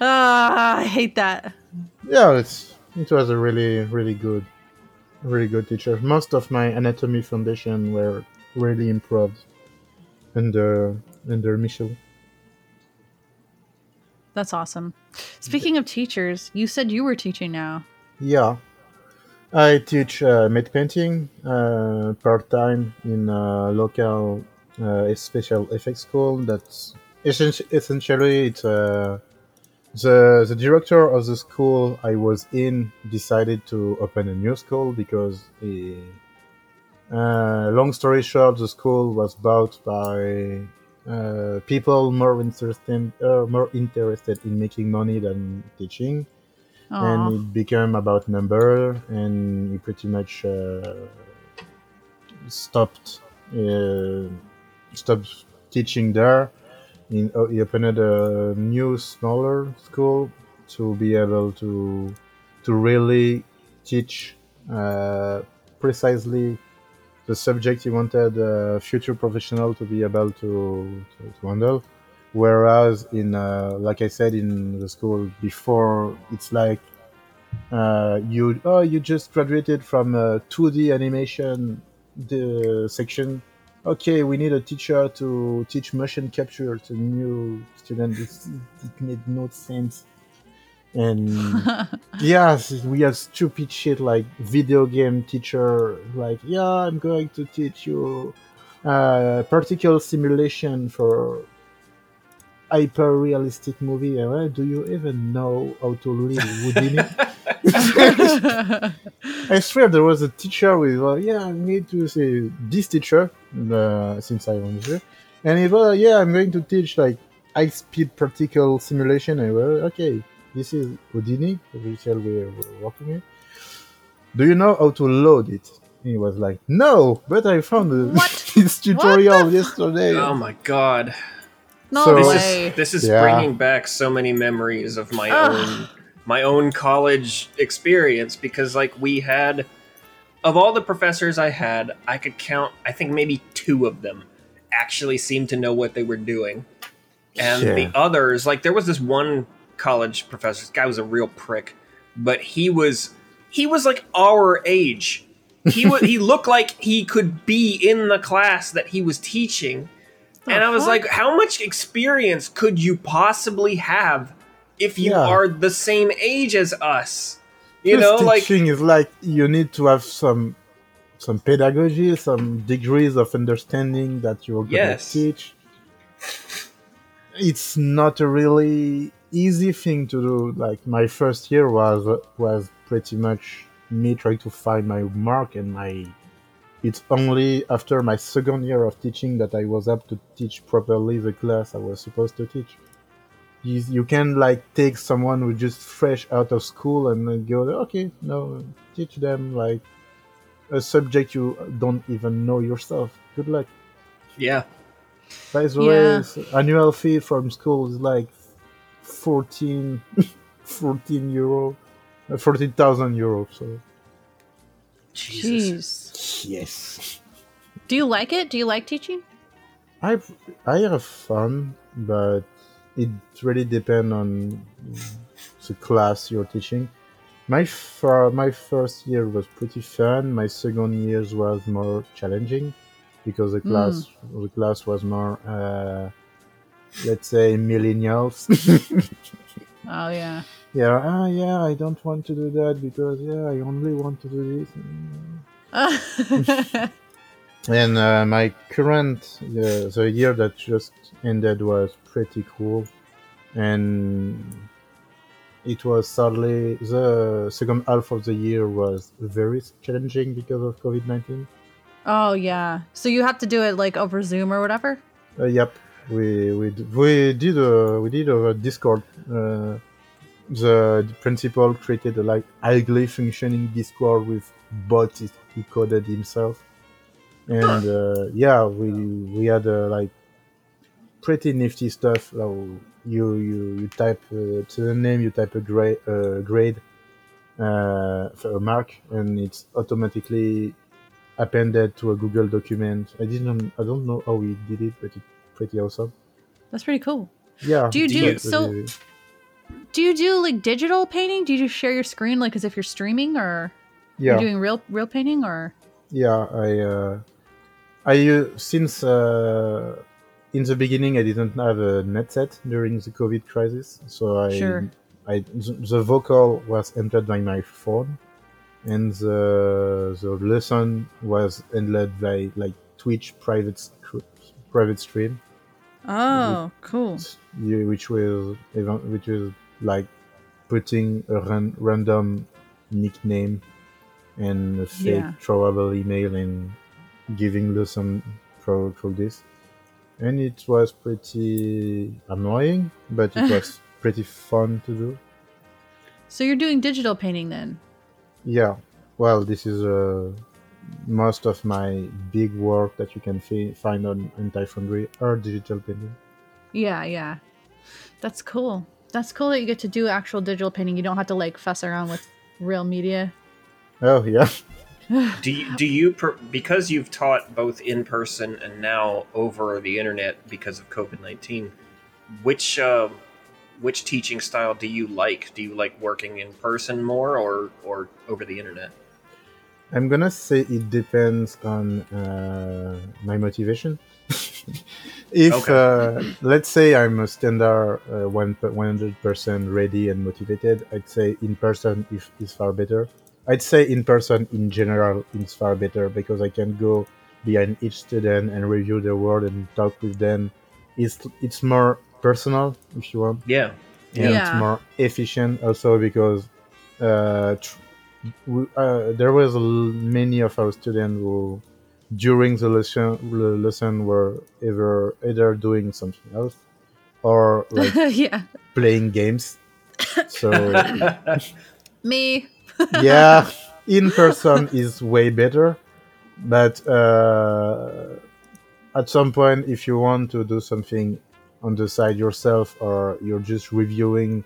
Ah, I hate that. yeah, it's it was a really really good, really good teacher. Most of my anatomy foundation were really improved under under Michel. That's awesome. Speaking of teachers, you said you were teaching now. Yeah, I teach uh, matte painting uh, part time in a local uh, special effects school. That's essentially it's uh, the the director of the school I was in decided to open a new school because he, uh, long story short, the school was bought by uh, people more interested uh, more interested in making money than teaching Aw. and it became about number and he pretty much uh, stopped uh, stopped teaching there in, uh, he opened a new smaller school to be able to to really teach uh, precisely the subject he wanted a future professional to be able to, to, to handle. Whereas in uh, like i said in the school before it's like uh, you oh you just graduated from a 2d animation the section okay we need a teacher to teach motion capture to new students it made no sense. And yes we have stupid shit like video game teacher like yeah i'm going to teach you uh, particle simulation for hyper realistic movie. Uh, do you even know how to read houdini I swear there was a teacher with, uh, yeah, I need to say this teacher, uh, since I was here. And he was, yeah, I'm going to teach like high speed particle simulation. And well, okay, this is Houdini, the virtual we're, we're working with. Do you know how to load it? And he was like, no, but I found a, this tutorial What yesterday. Oh my god. no So- This way. is this is Yeah. bringing back so many memories of my Ugh. own my own college experience because like we had of all the professors I had, I could count I think maybe two of them actually seemed to know what they were doing. And Yeah. the others, like there was this one college professor, this guy was a real prick, but he was he was like our age. He was he looked like he could be in the class that he was teaching. The and I was like, how much experience could you possibly have if you Yeah. are the same age as us? You Plus know, like teaching is like you need to have some some pedagogy, some degrees of understanding that you're gonna Yes. teach. It's not a really easy thing to do. Like my first year was was pretty much me trying to find my mark and my. It's only after my second year of teaching that I was able to teach properly the class I was supposed to teach you, you can like take someone who just fresh out of school and go okay no teach them like a subject you don't even know yourself good luck yeah. by the Yeah. way s- annual fee from school is like 14 14 euro uh, 14,000 euro so Jesus. Jeez. yes Do you like it? Do you like teaching? I I have fun, but it really depends on the class you're teaching. My fir- my first year was pretty fun. My second year was more challenging because the class the class was more uh, let's say millennials. Oh yeah. yeah, ah, yeah, I don't want to do that because yeah, I only want to do this. And uh, my current, uh, the year that just ended was pretty cool. And it was sadly, the second half of the year was very challenging because of COVID 19. Oh yeah. So you have to do it like over Zoom or whatever. Uh, yep, we we we did uh, we did over Discord. Uh, the principal created a like highly functioning Discord with bots he- he coded himself, and uh, yeah, we we had uh, like pretty nifty stuff. Like, you you you type uh, to the name, you type a grade uh, grade uh, for a mark, and it's automatically appended to a Google document. I didn't I don't know how we did it, but it's pretty awesome. That's pretty cool. Yeah. Do you Do do you- so? Do you do like digital painting? Do you just share your screen like as if you're streaming, or yeah. you're doing real real painting, or Yeah, I uh, I uh, since uh, in the beginning I didn't have a net set during the COVID crisis, so I Sure. I the, the vocal was entered by my phone, and the the lesson was ended by like Twitch private private stream, oh, cool. you- which was which was like putting a ran, random nickname and a fake Yeah. throwable email and giving lesson for, for this and it was pretty annoying but it was pretty fun to do So you're doing digital painting then? yeah well this is uh, most of my big work that you can fi- find on Hentai Foundry are digital painting Yeah, yeah. That's cool. That's cool that you get to do actual digital painting. You don't have to like fuss around with real media. oh yeah Do you, do you per, because you've taught both in person and now over the internet because of COVID nineteen? Which uh, which teaching style do you like? Do you like working in person more or or over the internet? I'm gonna say it depends on uh, my motivation. if Okay. uh, let's say I'm a standard uh, one hundred percent ready and motivated, I'd say in person is far better. I'd say in person in general is far better because I can go behind each student and review their work and talk with them. It's it's more personal if you want Yeah, and Yeah. it's more efficient also because uh, tr- we, uh, there was a l- many of our students who during the lesson the lesson were either either doing something else or like yeah. playing games so Me. Yeah in person is way better but uh, at some point if you want to do something on the side yourself or you're just reviewing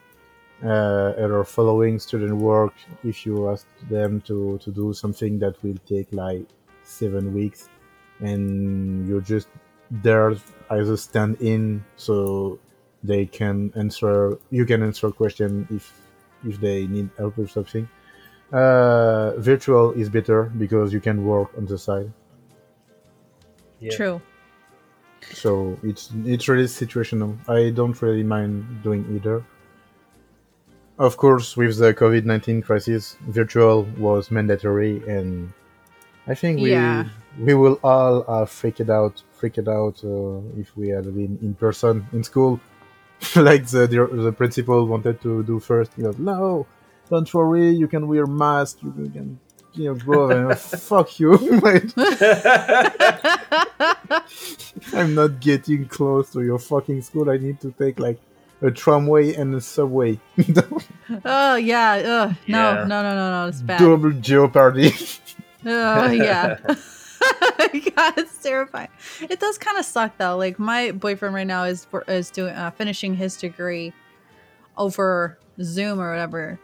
uh, or following student work if you ask them to, to do something that will take like seven weeks and you're just there as a stand in so they can answer you can answer a question if if they need help with something uh, virtual is better because you can work on the side Yeah. True. so it's it's really situational i don't really mind doing either of course with the covid-19 crisis virtual was mandatory and i think we Yeah. we will all have freaked out freaked out uh, if we had been in person in school like the, the the principal wanted to do first you know no don't worry you can wear mask you can you know go and fuck you I'm not getting close to your fucking school. I need to take like a tramway and a subway. Oh yeah. Ugh. No, Yeah. no, no, no, no. It's bad. Double jeopardy. Oh yeah. God, it's terrifying. It does kind of suck though. Like my boyfriend right now is is doing uh, finishing his degree over Zoom or whatever,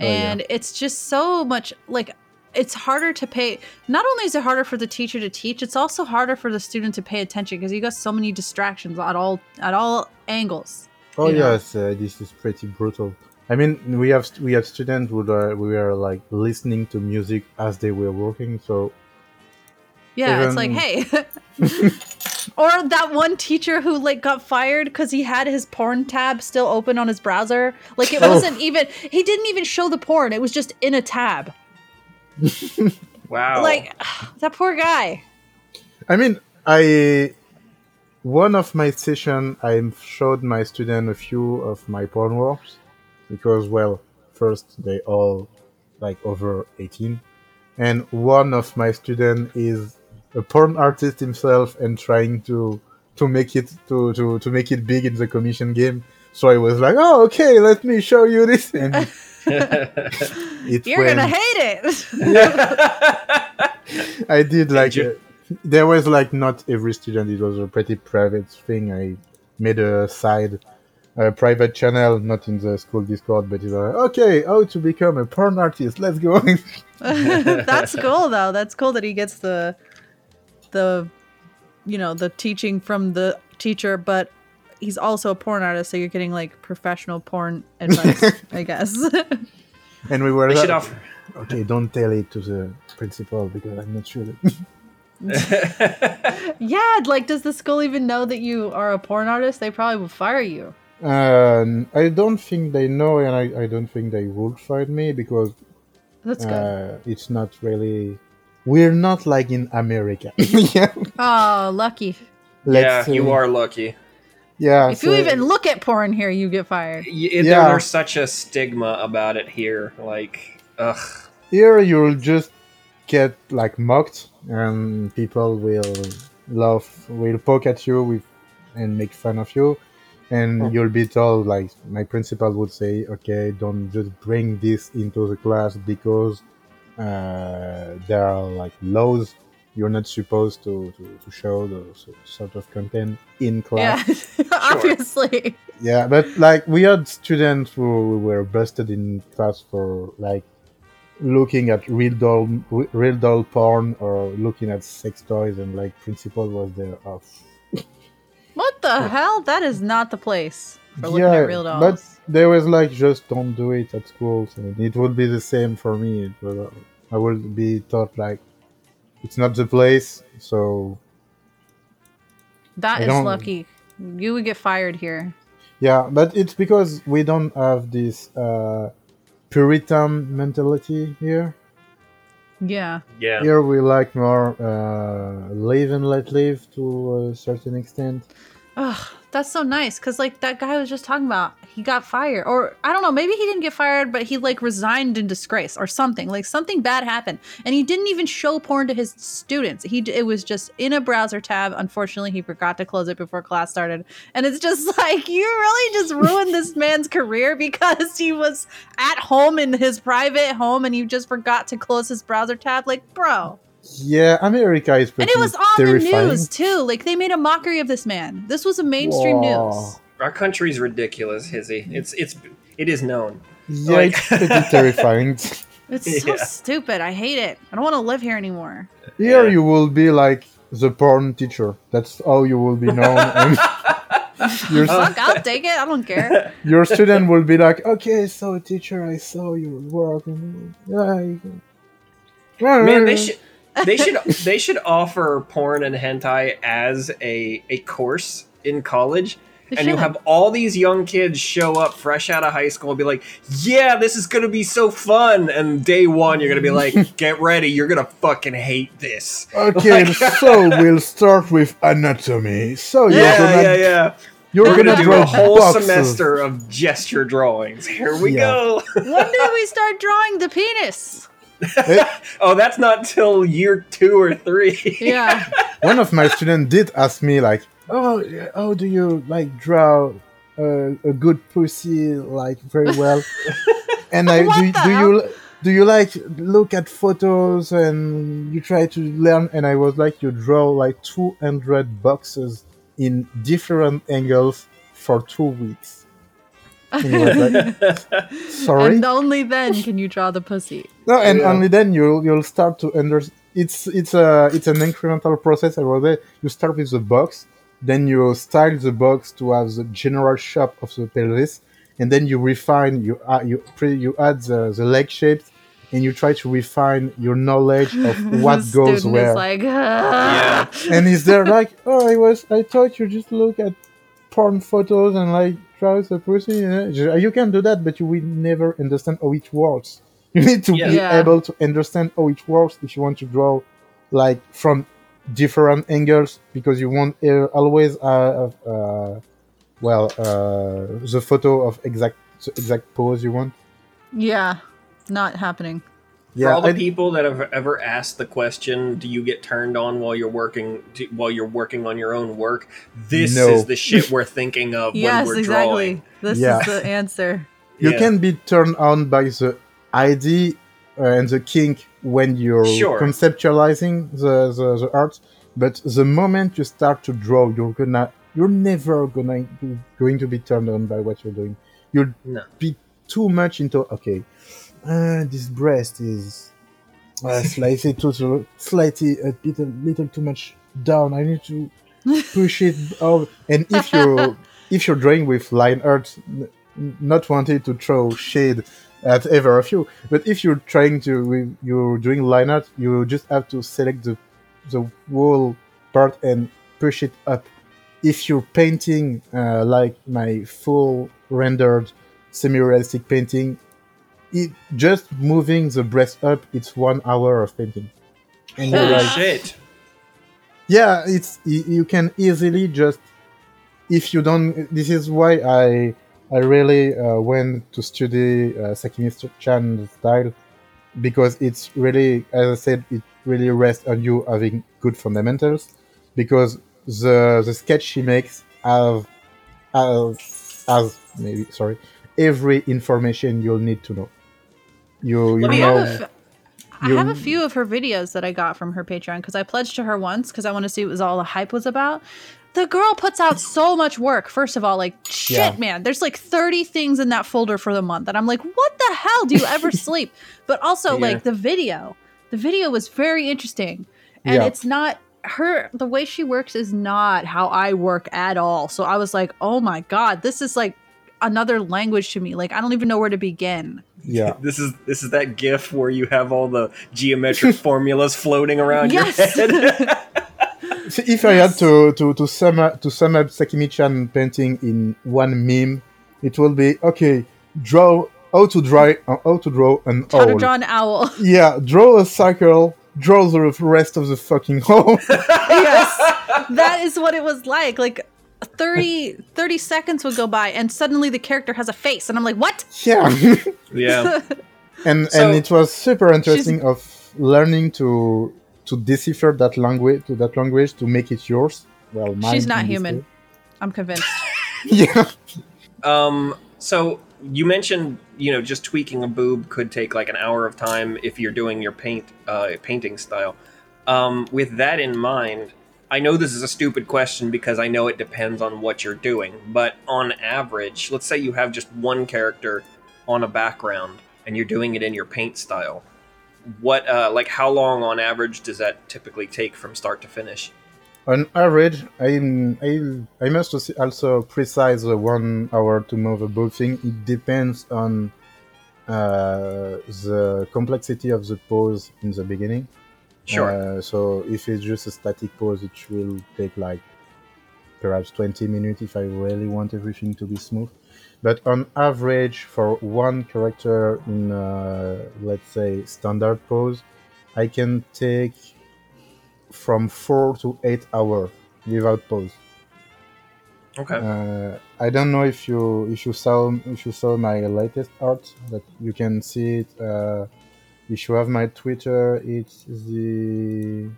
Oh, yeah. and it's just so much like it's harder to pay. Not only is it harder for the teacher to teach, it's also harder for the student to pay attention because you got so many distractions at all at all angles. oh yes, uh, this is pretty brutal. I mean, we have we have students who are we are like listening to music as they were working. So Yeah, it's like, hey. or that one teacher who like got fired because he had his porn tab still open on his browser. Like it Oh. wasn't even he didn't even show the porn. It was just in a tab. wow. Like that poor guy. I mean, I one of my session I showed my student a few of my porn works because well, first they all like over eighteen, and one of my student is a porn artist himself and trying to to make it to, to, to make it big in the commission game. So I was like, oh, okay, let me show you this. And it You're went- gonna hate it. I did like you? uh, there was like not every student. It was a pretty private thing. I made a side, a private channel, not in the school Discord, but it's like okay, how to become a porn artist? Let's go. That's cool though. That's cool that he gets the the you know, the teaching from the teacher, but he's also a porn artist, so you're getting like professional porn advice, I guess. and we were we like, should offer. okay, don't tell it to the principal because I'm not sure. That yeah, like does the school even know that you are a porn artist? They probably will fire you. Um, I don't think they know, and I, I don't think they would fire me because That's good. uh, it's not really. We're not like in America. yeah. oh, lucky. yeah, Let's you say. are lucky. Yeah. If you even look at porn here, you get fired. Y- it- Yeah. There's such a stigma about it here. Like, ugh. here you'll just get like mocked and people will laugh will poke at you with and make fun of you and Hmm. you'll be told like my principal would say okay don't just bring this into the class because uh, there are like laws you're not supposed to, to, to show those sort of content in class Yeah, obviously. yeah, but like we had students who were busted in class for like looking at real doll, real doll porn or looking at sex toys, and like principal was there. Oh, What the hell? That is not the place for looking at real dolls. but there was like just don't do it at school and it would be the same for me. It I would be taught like it's not the place, so That I is don't- lucky. You would get fired here. Yeah, but it's because we don't have this uh, Puritan mentality here. Yeah. Yeah. Here we like more uh, live and let live to a certain extent. Ugh, that's so nice because like that guy was just talking about he got fired or i don't know maybe he didn't get fired but he like resigned in disgrace or something like something bad happened and he didn't even show porn to his students. He it was just in a browser tab. Unfortunately he forgot to close it before class started and it's just like you really just ruined this man's career because he was at home in his private home and you just forgot to close his browser tab like bro Yeah, America is pretty. and it was on terrifying. the news too like they made a mockery of this man this was a mainstream Whoa. news Our country's ridiculous, Hizzy. It's it's it is known. Yeah, Like- it's pretty terrifying. It's so Yeah. stupid. I hate it. I don't want to live here anymore. Here Yeah. you will be like the porn teacher. That's how you will be known. and your, Fuck, I'll take it. I don't care. your student will be like, okay, so teacher, I saw your work. You- Man, they should they should they should offer porn and hentai as a a course in college. They and you should. have all these young kids show up fresh out of high school and be like, "Yeah, this is gonna be so fun." And day one, you're gonna be like, "Get ready, you're gonna fucking hate this." Okay, Like- so we'll start with anatomy. So you're Yeah, gonna yeah, yeah. you're We're gonna, gonna do draw a whole boxes. semester of gesture drawings. Here we Yeah. go. when did we start drawing the penis? oh, that's not till year two or three. Yeah. One of my students did ask me like, "Oh, yeah, how do you like draw a, a good pussy like very well?" And I What do, the do hell? you do you like look at photos and you try to learn? And I was like, you draw like two hundred boxes in different angles for two weeks. And he was like, "Sorry." and only then can you draw the pussy. No, and Yeah. only then you'll you'll start to understand. It's it's a it's an incremental process. I was there. You start with the box, then you style the box to have the general shape of the pelvis, and then you refine. You uh, you pre, you add the, the leg shapes, and you try to refine your knowledge of what The goes student where. Is like, Yeah. and is there like, oh, I was I thought you just look at porn photos and like try the pussy. You can do that, but you will never understand how it works. You need to Yeah. be Yeah. able to understand how it works if you want to draw like from different angles because you want uh, always uh, uh, well uh, the photo of exact the exact pose you want. yeah, not happening. For all the I- people that have ever asked the question, "Do you get turned on while you're working do, while you're working on your own work?" This No. is the shit we're thinking of yes, when we're exactly. drawing. This Yeah. is the answer. you Yeah. can be turned on by the idea uh, and the kink when you're Sure. conceptualizing the, the, the art but the moment you start to draw you're gonna you're never gonna going to be turned on by what you're doing you'll No. be too much into okay uh, this breast is uh, slightly too slightly a bit a little too much down. I need to push it out. And if you if you're drawing with line art not wanting to throw shade at ever of you but if you're trying to with- you're doing line art you just have to select the the whole part and push it up. If you're painting uh, like my full rendered semi-realistic painting it just moving the breast up it's one hour of painting and you're Holy like shit! yeah it's you can easily just if you don't this is why i i really uh, went to study uh, sakimi chan style because it's really as i said it really rests on you having good fundamentals because the the sketch she makes have has, has maybe sorry every information you'll need to know you you know I have, a f- I have a few of her videos that I got from her Patreon because I pledged to her once because I want to see what was all the hype was about. The girl puts out so much work. First of all, like shit, Yeah. man. There's like 30 things in that folder for the month, and I'm like, what the hell? Do you ever sleep? But also, Yeah. like the video, the video was very interesting, and Yeah. it's not her. The way she works is not how I work at all. So I was like, oh my god, this is like another language to me. Like I don't even know where to begin. yeah This is this is that GIF where you have all the geometric formulas floating around Yes. your head. So if I had to, to, to sum up to sum up Sakimi-chan painting in one meme, it will be okay. Draw how to draw uh, how to draw an How to draw an owl. Yeah, draw a circle. Draw the rest of the fucking hole. yes that is what it was like like 30 30 seconds would go by and suddenly the character has a face and i'm like what yeah, yeah. and So- and it was super interesting of learning to to decipher that language to that language to make it yours. Well, mine She's not in this human. i'm convinced. Yeah, Um. So you mentioned, you know, just tweaking a boob could take like an hour of time if you're doing your paint, uh, painting style. Um, with that in mind, I know this is a stupid question because I know it depends on what you're doing. But on average, let's say you have just one character on a background and you're doing it in your paint style. What, uh, like, how long on average does that typically take from start to finish? On average, I I I must also- precise the one hour to move a book thing. It depends on uh, the complexity of the pose in the beginning. Sure. Uh, so if it's just a static pose, it will take like perhaps 20 minutes if I really want everything to be smooth. But on average, for one character in, uh, let's say, standard pose, I can take from four to eight hours without pause. okay. Uh, I don't know if you if you saw if you saw my latest art, but you can see it. Uh, if you have my Twitter, it's the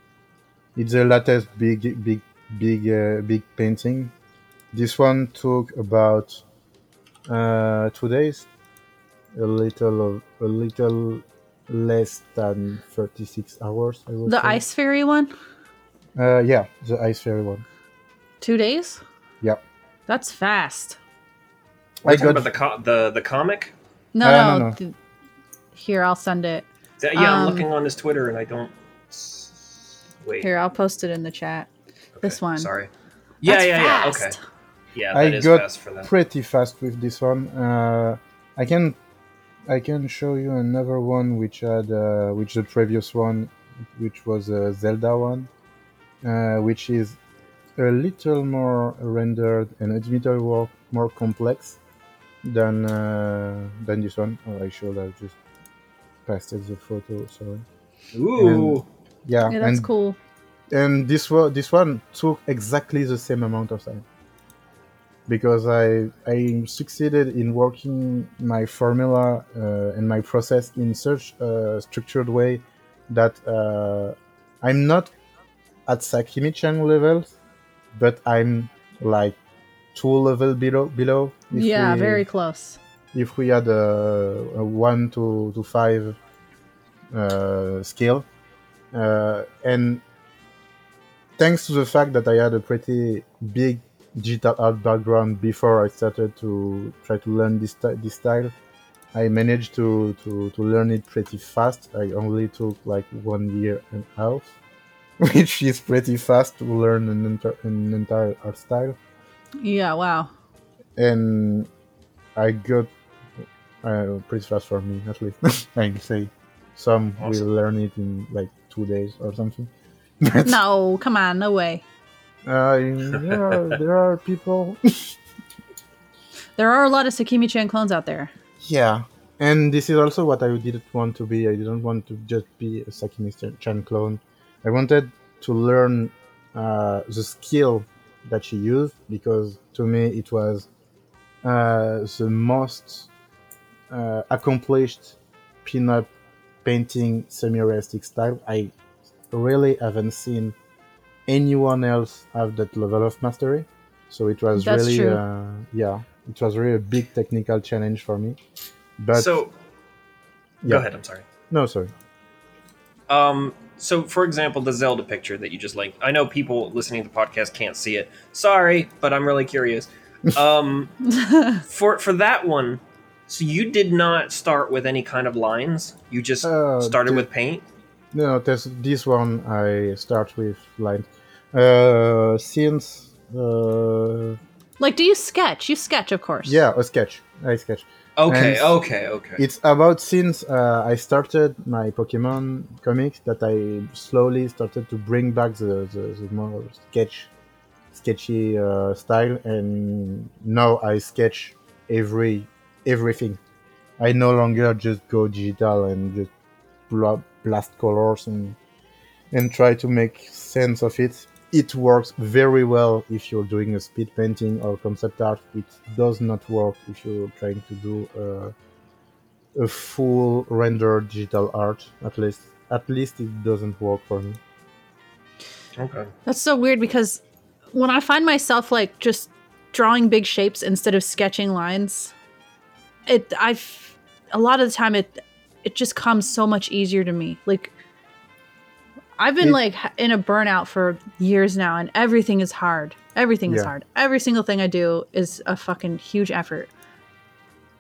it's the latest big big big uh, big painting. This one took about uh, two days, a little a little less than thirty six hours. I would the say. ice fairy one Uh, yeah, the ice fairy one. two days Yeah. that's fast We're I talking got about the, co- the, the comic? no Uh, no, no, no. th- here i'll send it Yeah, yeah, I'm Um, looking on his Twitter and I don't. Wait. here i'll post it in the chat this one Sorry. Yeah, That's yeah, yeah. Okay. Yeah, I got fast for pretty fast with this one. Uh, I can I can show you another one which had uh, which the previous one, which was a Zelda one, uh, which is a little more rendered and a little more, more complex than uh, than this one. Oh, I should have just pasted the photo. Sorry. Ooh. Yeah, yeah that's and cool and this one this one took exactly the same amount of time. because I I succeeded in working my formula uh, and my process in such a structured way that uh, I'm not at Sakimi-chan levels, but I'm like two level below below. yeah, we- very close. If we had a, a one to, to five uh, scale. Uh, and thanks to the fact that I had a pretty big digital art background before I started to try to learn this, this style, I managed to, to, to learn it pretty fast. I only took like one year and a half, which is pretty fast to learn an, enter- an entire art style Yeah, wow. and I got uh, pretty fast for me at least. I can say some Awesome. will learn it in like two days or something. But No, come on, no way. uh, there, are, there are people. There are a lot of Sakimi-chan clones out there. yeah, and this is also what I didn't want to be. I didn't want to just be a Sakimi-chan clone. I wanted to learn uh, the skill that she used because to me it was uh, the most uh, accomplished pinup painting semi-realistic style. I really haven't seen anyone else have that level of mastery. So it was That's really, uh, yeah, it was really a big technical challenge for me. But so, yeah. go ahead. I'm sorry. No, sorry. Um, so, for example, the Zelda picture that you just linked. I know people listening to the podcast can't see it. Sorry, but I'm really curious. Um, for for that one, so you did not start with any kind of lines. You just Uh, started the- with paint. No, this this one I start with line. Uh, since uh, Like, do you sketch? You sketch, of course. yeah, a sketch. I sketch. Okay, And- okay, okay. It's about since uh, I started my Pokemon comics that I slowly started to bring back the, the, the more sketch, sketchy uh, style, and now I sketch every everything. I no longer just go digital and just blast colors and and try to make sense of it. It works very well if you're doing a speed painting or concept art. It does not work if you're trying to do uh, a full rendered digital art. At least, at least it doesn't work for me. okay. That's so weird because when I find myself like just drawing big shapes instead of sketching lines, it I've a lot of the time it it just comes so much easier to me. Like I've been It- like in a burnout for years now and everything is hard. Everything is hard. Every single thing I do is a fucking huge effort.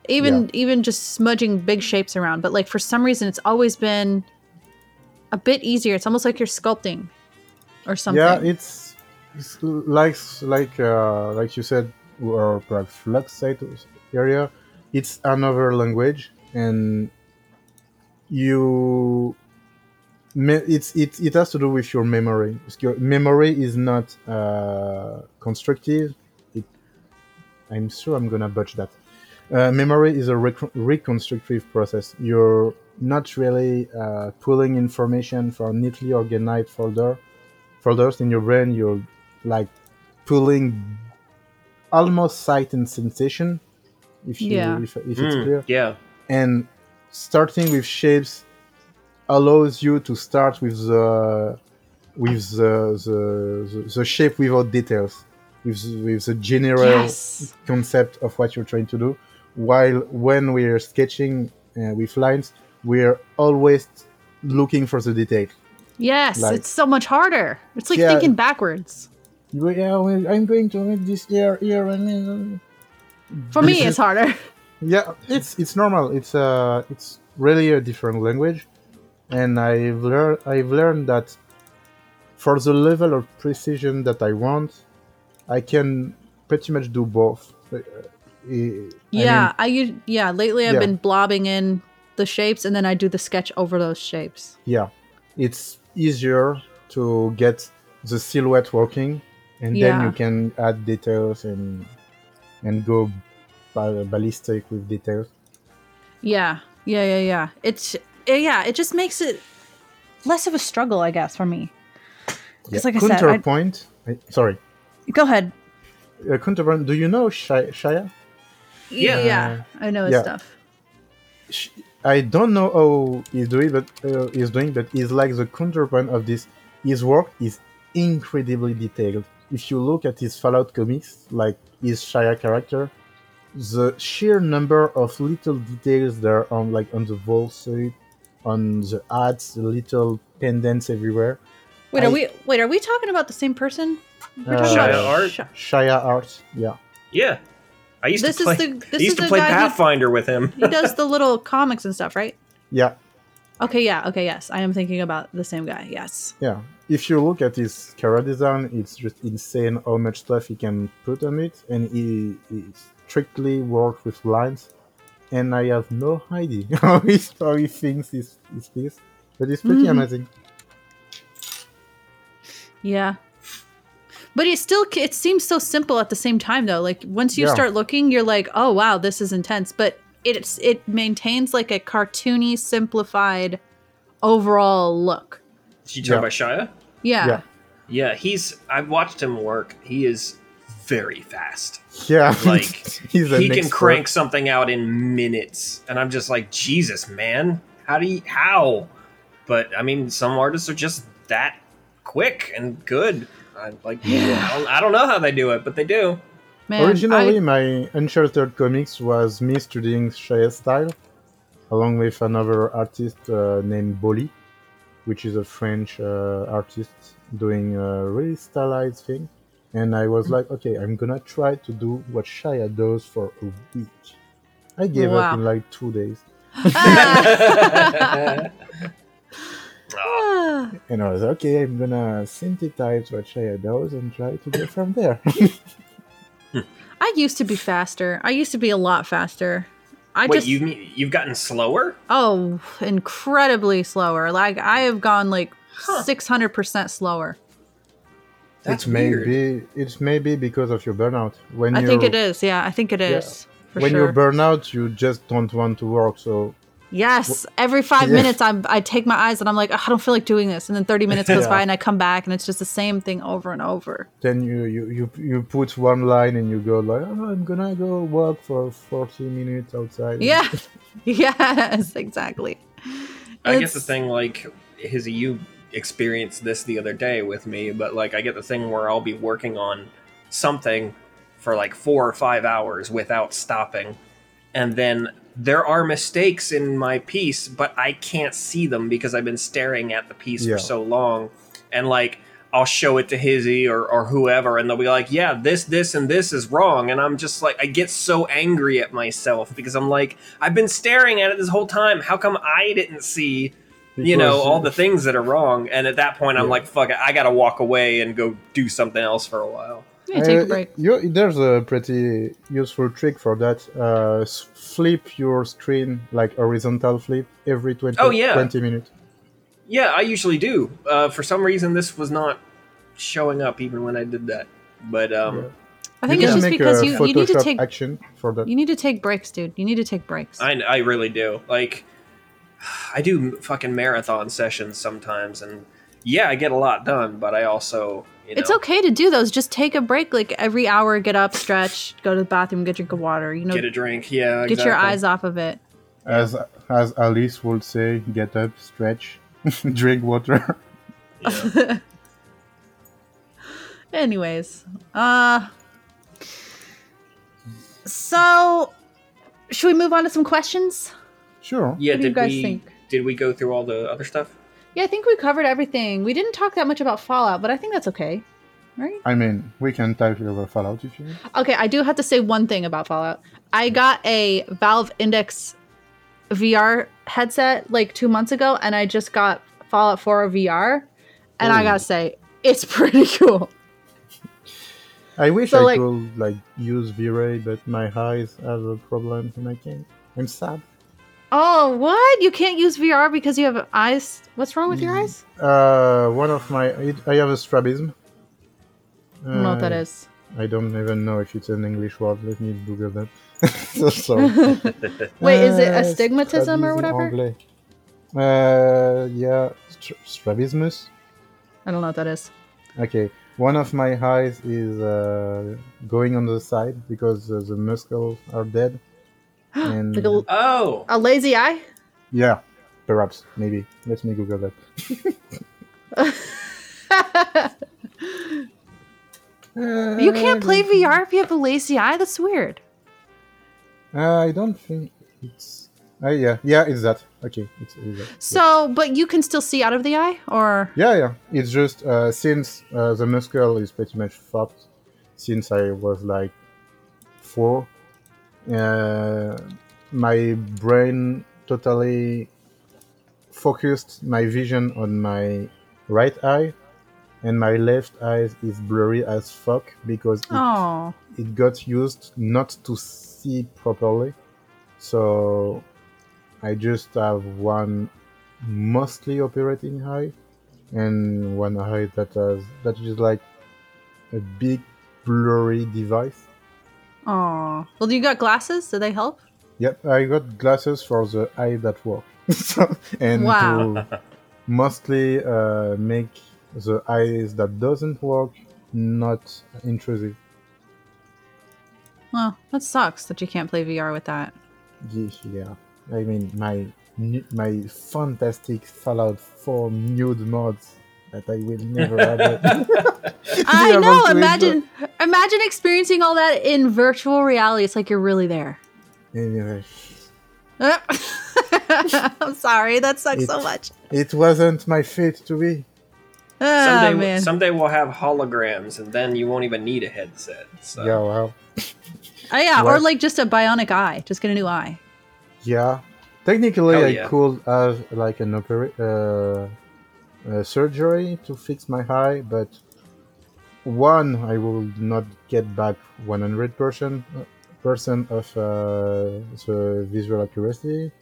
Even Yeah. even just smudging big shapes around, but like for some reason it's always been a bit easier. It's almost like you're sculpting or something. Yeah, it's, it's like like uh, like you said, or perhaps flux site area. It's another language, and you it's it, it has to do with your memory. Your memory is not uh, constructive. It, I'm sure I'm gonna butch that. Uh, memory is a rec- reconstructive process. You're not really uh, pulling information from neatly organized folder folders in your brain. You're like pulling almost sight and sensation, if you Yeah. if, if it's Mm, clear. yeah. And starting with shapes allows you to start with the with the the, the, the shape without details, with with the general Yes. concept of what you're trying to do. While when we're sketching uh, with lines, we're always looking for the detail. Yes, Like- it's so much harder. It's like Yeah. thinking backwards. Yeah, I'm going to make this here, here, and then. For me, is- it's harder. Yeah, it's it's normal. It's uh, it's really a different language, and I've learned I've learned that for the level of precision that I want, I can pretty much do both. Uh, I- I yeah, mean, yeah. Lately, I've Yeah. been blobbing in the shapes, and then I do the sketch over those shapes. yeah, it's easier to get the silhouette working, and then you can add details and and go ballistic with details. Yeah, yeah, yeah, yeah. It's eh, yeah. It just makes it less of a struggle, I guess, for me. Yeah. like I said, I- Counterpoint. Sorry. Go ahead. uh, counterpoint. Do you know Shia? Shia? Yeah, Yeah. yeah, I know his Yeah. stuff. Sh- I don't know how he's doing, but uh, he's doing, but he's like the counterpoint of this. His work is incredibly detailed. If you look at his Fallout comics, like his Shia character, the sheer number of little details there on, like on the vault suit, on the hats, the little pendants everywhere. Wait, I- are we? Wait, are we talking about the same person? We're Uh, talking Shia about Art? Sh- Shia art, yeah, Yeah, I used This to is play. the- I this used is to the play guy who- Pathfinder with him. he does the little comics and stuff, right? yeah, Okay, yeah, okay, yes. I am thinking about the same guy. Yes. yeah. If you look at his character design, it's just insane how much stuff he can put on it, and he, he strictly works with lines. And I have no idea how he, how he thinks his, his piece, but it's pretty Mhm. amazing. Yeah. But it still it seems so simple at the same time though. Like once you Yeah. start looking, you're like, "Oh wow, this is intense." But it's it maintains like a cartoony, simplified overall look. Did you talk Yeah. about Shia? Yeah. Yeah. Yeah, he's. I've watched him work. He is very fast. Yeah, Like, he's an he can expert. crank something out in minutes, and I'm just like, Jesus, man, how do you how? But I mean, some artists are just that quick and good. I like. Yeah. I, don't, I don't know how they do it, but they do. Man, Originally, I- my Uncharted comics was me studying Shia's style, along with another artist uh, named Boli, which is a French uh, artist doing a really stylized thing. And I was like, okay, I'm gonna try to do what Shia does for a week. I gave Wow. up in like two days, Ah. And I was okay. I'm gonna synthesize what Shia does and try to go from there. I used to be faster. I used to be a lot faster. I Wait, just you've you've gotten slower? oh, incredibly slower. Like I have gone like 600% slower. That's it may weird. be it's maybe because of your burnout. When I you think it is. Yeah, I think it Yeah. is. When sure. you burn out, you just don't want to work. So Yes, every five Yeah. minutes I'm, I take my eyes and I'm like, "Ugh, I don't feel like doing this, and then 30 minutes goes Yeah. by and I come back and it's just the same thing over and over. then you, you, you, you put one line and you go like, oh, I'm gonna go walk for 40 minutes outside. Yeah, yes, exactly. I get the thing like his you experienced this the other day with me, but like I get the thing where I'll be working on something for like four or five hours without stopping, and then there are mistakes in my piece, but I can't see them because I've been staring at the piece Yeah. for so long, and like. I'll show it to Hizzy or, or whoever, and they'll be like, "Yeah, this, this, and this is wrong." And I'm just like, I get so angry at myself because I'm like, I've been staring at it this whole time. How come I didn't see you know all the things that are wrong and at that point i'm Yeah. like fuck it i gotta walk away and go do something else for a while Yeah, take a uh, break. you- there's a pretty useful trick for that. Uh, flip your screen like horizontal flip every 20, Oh, yeah. 20 minutes. yeah i usually do uh, for some reason this was not showing up even when i did that but um Yeah. I think you it's just because you, you need to take action for that. you need to take breaks, dude. You need to take breaks. I, I really do like i do fucking marathon sessions sometimes and yeah i get a lot done but i also you know It's okay to do those. Just take a break, like every hour. Get up, stretch, go to the bathroom, get a drink of water. You know, get a drink yeah get your eyes off of it. As as Alice would say, get up, stretch, drink water. Anyways, uh, so should we move on to some questions? Sure. yeah What do you guys we think? did we go through all the other stuff Yeah, I think we covered everything. We didn't talk that much about Fallout, but I think that's okay, right? I mean, we can type over Fallout if you want. Okay, I do have to say one thing about Fallout. I got a Valve Index VR headset like two months ago, and I just got Fallout 4 VR, and I gotta say, it's pretty cool. I wish So, I like- could like use V-Ray, but my eyes have a problem and I can't. I'm sad. Oh, what? You can't use VR because you have eyes? What's wrong with your Mm. eyes? Uh, one of my I have a strabism. I don't know what that Uh. I don't even know if it's an English word. Let me Google that. so sorry. Wait, is it Uh, astigmatism or whatever? anglais. Uh, yeah, str- strabismus. I don't know what that is. Okay. one of my eyes is uh, going on the side because uh, the muscles are dead. And Like a, Oh, a lazy eye? yeah, perhaps, maybe. Let me Google that. You can't play VR if you have a lazy eye? That's weird. Uh, I don't think it's. Uh, yeah, yeah, it's that. Okay, it's, it's that. So, but you can still see out of the eye? Or. Yeah, yeah. It's just uh, since uh, the muscle is pretty much fucked since I was like four. Uh, my brain totally focused my vision on my right eye, and my left eye is blurry as fuck because it, Oh. it got used not to see properly. So I just have one mostly operating eye and one eye that has that is like a big blurry device. Oh. Well, you got glasses? Do they help? Yep, I got glasses for the eye that work. and Wow. to mostly uh, make the eyes that doesn't work not intrusive. Well, that sucks that you can't play VR with that. Yeah, I mean my my fantastic Fallout 4 nude mods that I will never have. I know. to Imagine, imagine experiencing all that in virtual reality. It's like you're really there. Anyway, I'm sorry. That sucks so much. it wasn't my fate to be. Oh, someday man. someday we'll have holograms, and then you won't even need a headset. So. Yeah, well, Oh, yeah, or like just a bionic eye. Just get a new eye. yeah. Technically, Hell I could have like an opera- uh, uh, surgery to fix my eye, but one, I will not get back 100% of uh, the visual accuracy.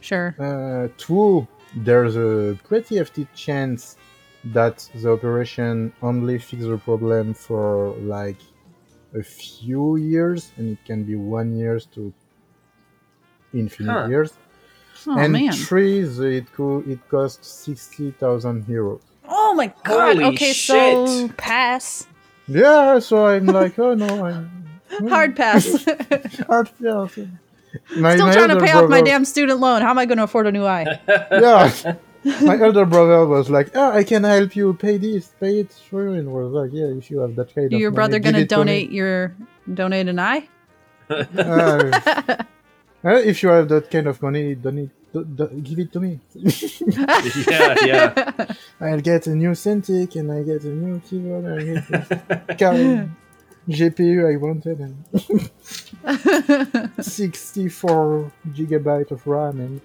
Sure. Uh, two, there's a pretty hefty chance that the operation only fixes the problem for like a few years, and it can be one years to infinite Huh. years. Oh and man. three, the, it could it costs sixty thousand euros. Oh my god. Holy okay, so pass. Yeah, so I'm like, oh no, I'm Hard pass. Hard yeah. My, my trying to elder pay off my damn student loan. How am I going to afford a new eye? yeah. My elder brother was like, "Oh, I can help you pay this, pay it through," and was like, "Yeah, if you have that kind Your of money, brother going to it to me." donate your donate an eye? Uh, uh, if you have that kind of money, donate, do, do, give it to me. yeah, yeah. I'll get a new Cintiq and I get a new keyboard. I get the car- GPU I wanted and 64 gigabyte of RAM and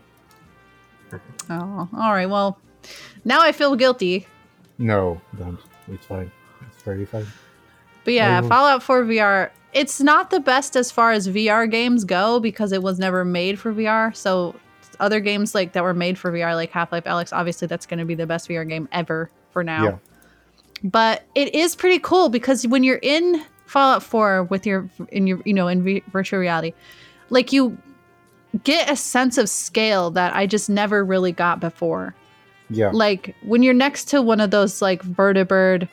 Oh, all right. Well, now I feel guilty. no, don't. It's fine. It's very fine. But yeah. Fallout 4 VR, it's not the best as far as VR games go because it was never made for VR. So other games like that were made for VR, like Half-Life Alyx, obviously that's going to be the best VR game ever for now. Yeah. But it is pretty cool because when you're in Fallout 4 with your in your you know in v- virtual reality, like you get a sense of scale that I just never really got before Yeah. like when you're next to one of those like vertibird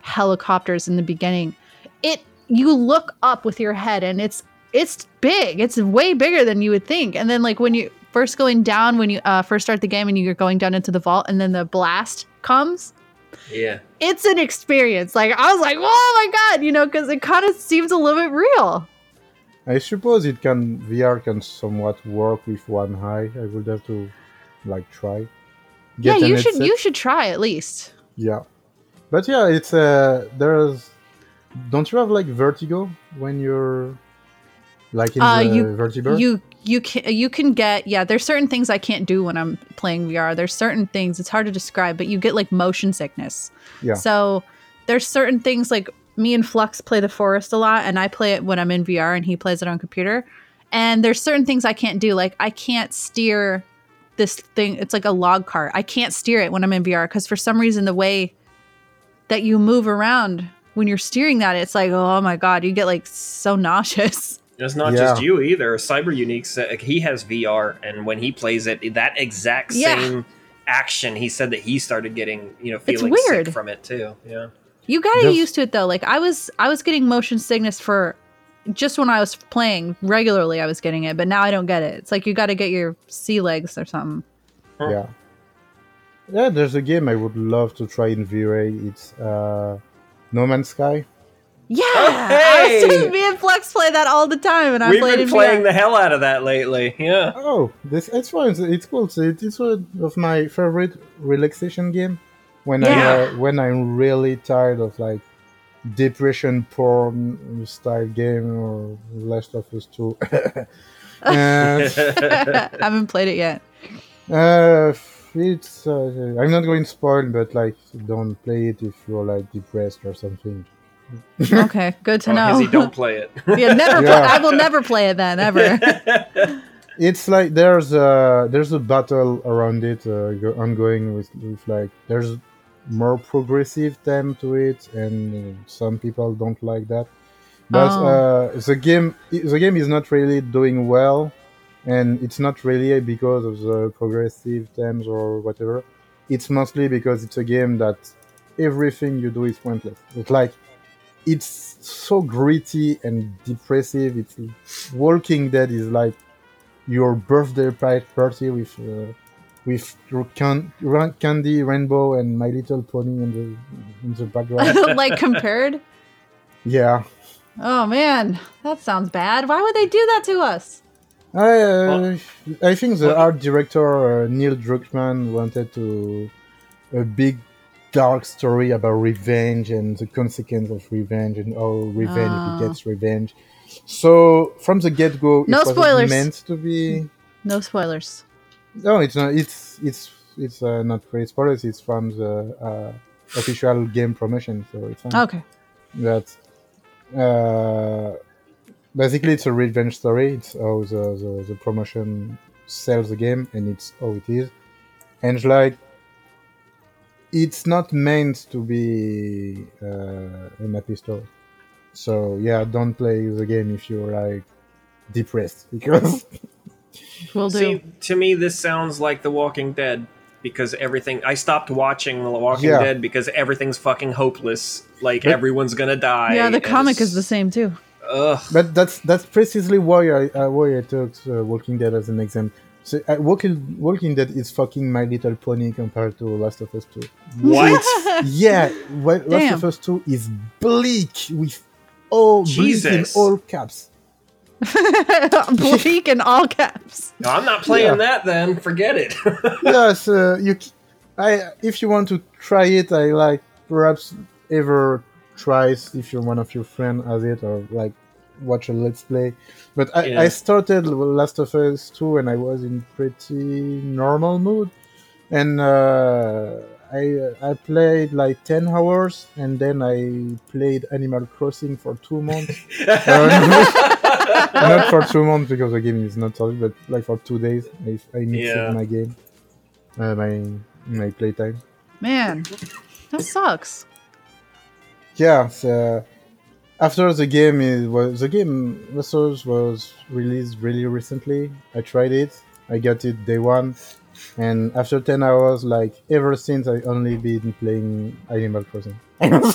helicopters in the beginning it you look up with your head and it's it's big it's way bigger than you would think and then like when you first going down when you uh, first start the game and you're going down into the vault and then the blast comes Yeah. it's an experience like i was like oh my god you know because it kind of seems a little bit real I suppose it can VR can somewhat work with one eye. I would have to like try. yeah Get an you should headset. you should try at least Yeah, but yeah, it's uh there's. Don't you have like vertigo when you're like in Uh, the you- you you can you can get yeah there's certain things i can't do when i'm playing vr there's certain things it's hard to describe but you get like motion sickness. Yeah. so there's certain things like me and flux play the forest a lot and i play it when i'm in vr and he plays it on computer. And there's certain things i can't do like i can't steer this thing it's like a log cart. I can't steer it when i'm in vr because for some reason the way that you move around when you're steering that it's like oh my god you get like so nauseous It's not Yeah. just you either. Cyber Unique said he has VR, and when he plays it, that exact Yeah. same action, he said that he started getting, you know, It's feeling weird. sick from it too. Yeah. You gotta get used to it though. Like I was, I was getting motion sickness for just when I was playing regularly. I was getting it, but now I don't get it. It's like you got to get your sea legs or something. Yeah. Yeah, there's a game I would love to try in V-Ray. It's uh, No Man's Sky. Yeah, hey! I was, me and Flex play that all the time, and I We've been playing VR. the hell out of that lately. Yeah. Oh, this it's fun. It's, it's cool. So it's one of my favorite relaxation game. When I uh, when I'm really tired of like depression porn style game or Last of Us Two. and, I haven't played it yet. uh, it's uh, I'm not going to spoil, but like don't play it if you're like depressed or something. Okay, good to Oh, know. Izzy, don't play it. yeah, never. Yeah. Play, I will never play it then ever. it's like there's a there's a battle around it uh, go- ongoing with, with like there's more progressive theme to it and uh, some people don't like that but Oh. uh, the game the game is not really doing well and it's not really because of the progressive themes or whatever it's mostly because it's a game that everything you do is pointless it's like it's so gritty and depressive it's walking dead is like your birthday party with uh, with your can- candy rainbow and my little pony in the in the background like compared. yeah Oh man, that sounds bad. Why would they do that to us? I, uh, I think the Well- art director uh, Neil Druckmann wanted to a big dark story about revenge and the consequence of revenge and how revenge Ah. begets revenge. So from the get go, No it spoilers. meant to be. No spoilers. No, it's not. It's it's it's uh, not great spoilers. It's from the uh, official game promotion, so it's fine. Okay. That uh, basically it's a revenge story. It's how the, the, the promotion sells the game, and it's how it is. And like it's not meant to be uh, a happy story. So yeah, don't play the game if you're like depressed because We'll do. See, to me, this sounds like The Walking Dead because everything. I stopped watching The Walking Yeah. Dead because everything's fucking hopeless. Like But- everyone's gonna die. yeah, the comic is the same too. Ugh. But that's that's precisely why I uh, why I took uh, Walking Dead as an example. So uh, Walking Walking Dead is fucking My Little Pony compared to Last of Us Two. What? yeah, Wa- Last of Us Two is bleak with all bleak in all caps. Bleak in all caps. no, I'm not playing Yeah. that. Then forget it. yes, uh, you. c- I if you want to try it, I like perhaps ever tries if you're one of your friend has it or like watch a let's play. But I, Yeah. I started Last of Us 2 and I was in pretty normal mood, and uh, I uh, I played like ten hours and then I played Animal Crossing for two months. Uh, not for two months because the game is not solid, but like for two days I, I mixed Yeah. my game, uh, my my playtime. Man, that sucks. Yeah, so after the game is was the game Resource was released really recently. I tried it. I got it day one, and after ten hours, like ever since, I only been playing Animal Crossing. well,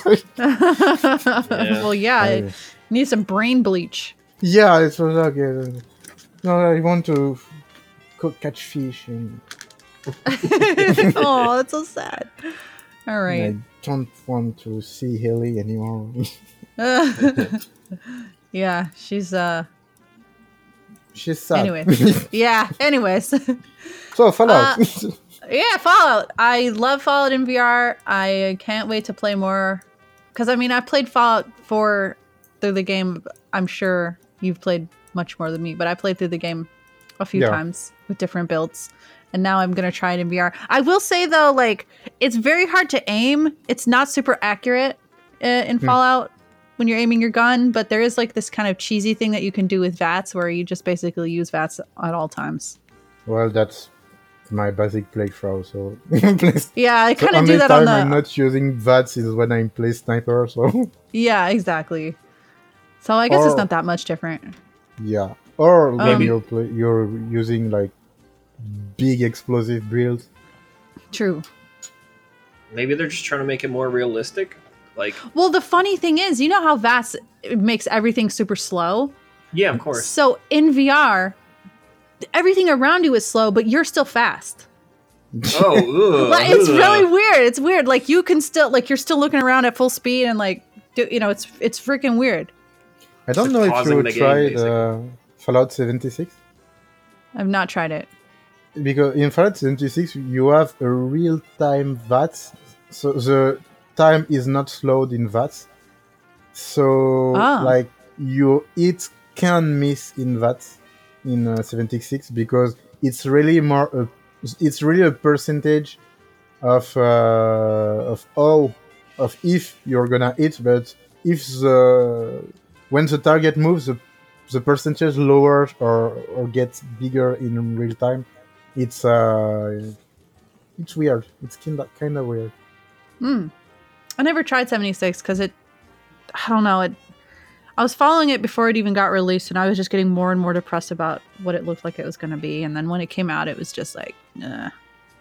yeah, I- it needs some brain bleach. yeah, it was like uh, no, I want to cook, catch fish, and oh, that's so sad. All right. I don't want to see Haley anymore. yeah, she's uh. She's sad. Anyway. Yeah. Anyways. so Fallout. Yeah, Fallout. I love Fallout in VR. I can't wait to play more. Because, I mean, I played Fallout 4 through the game. I'm sure you've played much more than me, but I played through the game a few Yeah. times with different builds. And now I'm going to try it in VR. I will say, though, like, it's very hard to aim. It's not super accurate uh, in Hmm. Fallout when you're aiming your gun, but there is, like, this kind of cheesy thing that you can do with VATS where you just basically use VATS at all times. well, that's my basic playthrough. So Yeah, I kind of only do that time on the. I'm not using VATS is when I play sniper. So Yeah, exactly. So I guess it's not that much different. yeah, or when Um, you're play, you're using like big explosive builds. True. Maybe they're just trying to make it more realistic. Like, Well, the funny thing is, you know how VATS makes everything super slow? yeah, of course. So in VR, everything around you is slow, but you're still fast. Oh, ugh, Like, it's really weird. It's weird. Like you can still like you're still looking around at full speed and like do, you know it's it's freaking weird. I don't Just know if you the game, tried uh, Fallout 76 I've not tried it. Because in Fallout 76 you have a real time VAT, so the time is not slowed in VATS. So Ah. like you it can miss in VATS in uh, 76 because it's really more a, it's really a percentage of uh, of all of if you're gonna hit, but if the when the target moves, the, the percentage lowers or or gets bigger in real time. It's uh, it's weird. It's kind of kind of weird. Hmm. I never tried 76 because it, I don't know, it. I was following it before it even got released, and I was just getting more and more depressed about what it looked like it was going to be. And then when it came out, it was just like, nah.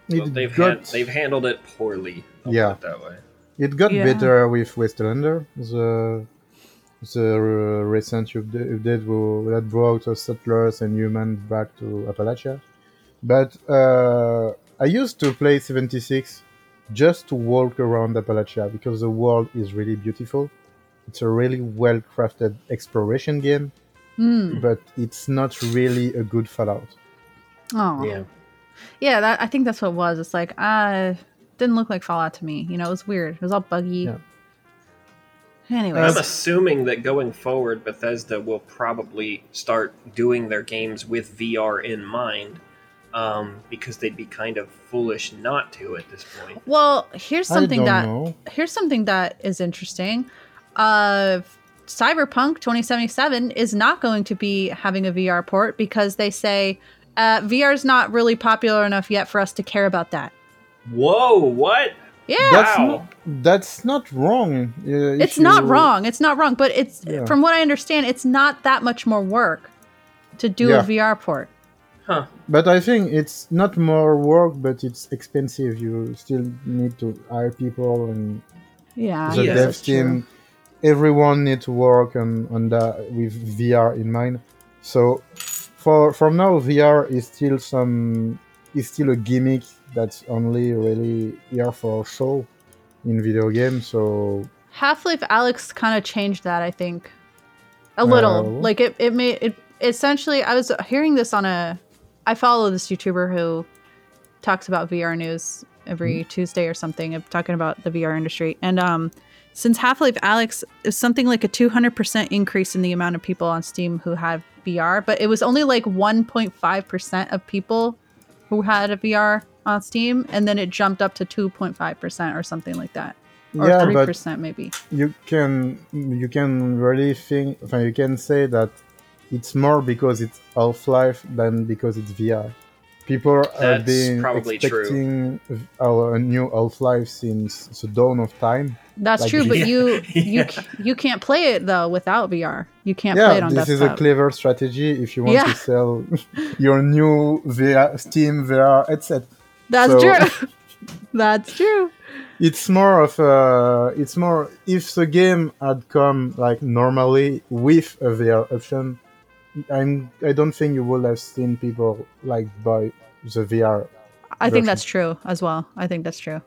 Well, they've got, had, they've handled it poorly. I'll Yeah. put it that way. it got Yeah. better with Wastelander, the the uh, recent upda- update that brought uh, settlers and humans back to Appalachia. But uh, I used to play 76 just to walk around Appalachia because the world is really beautiful. It's a really well crafted exploration game, Hmm. but it's not really a good Fallout. Oh. Yeah. Yeah, that I think that's what it was. It's like, uh, didn't look like Fallout to me. You know, it was weird. It was all buggy. Yeah. Anyways, I'm assuming that going forward, Bethesda will probably start doing their games with VR in mind, um, because they'd be kind of foolish not to at this point. well, here's something that know. here's something that is interesting. Uh, Cyberpunk 2077 is not going to be having a VR port because they say uh, VR is not really popular enough yet for us to care about that. Whoa! What? Yeah, That's Wow. not, that's not wrong. Uh, it's not you- wrong. It's not wrong, but it's Yeah. from what I understand, it's not that much more work to do Yeah. a VR port. Huh? But I think it's not more work, but it's expensive. You still need to hire people and Yeah, the yeah, dev that's true. team. Everyone needs to work on, on that with VR in mind. So for for now, VR is still some is still a gimmick that's only really here for show in video games. So Half Life Alyx kind of changed that, I think. A little. Oh. like it it made it essentially I was hearing this on a I follow this YouTuber who talks about VR news every Tuesday or something, of talking about the VR industry. And um since Half-Life Alyx is something like a 200% increase in the amount of people on Steam who had VR, but it was only like 1.5% of people who had a VR on Steam and then it jumped up to 2.5% or something like that. Or yeah, three but percent maybe. you can you can really think you can say that it's more because it's half-life than because it's vr people have been probably true. expecting our new half-life since the dawn of time That's Like- true, but Yeah. you you Yeah. you can't play it though without VR. You can't play it on this is a clever strategy if you want Yeah. to sell your new VR, steam vr headset That's so- true. That's true. it's more of a it's more if the game had come like normally with a VR option I'm I don't think you would have seen people like buy the VR. I think that's true as well. I think that's true.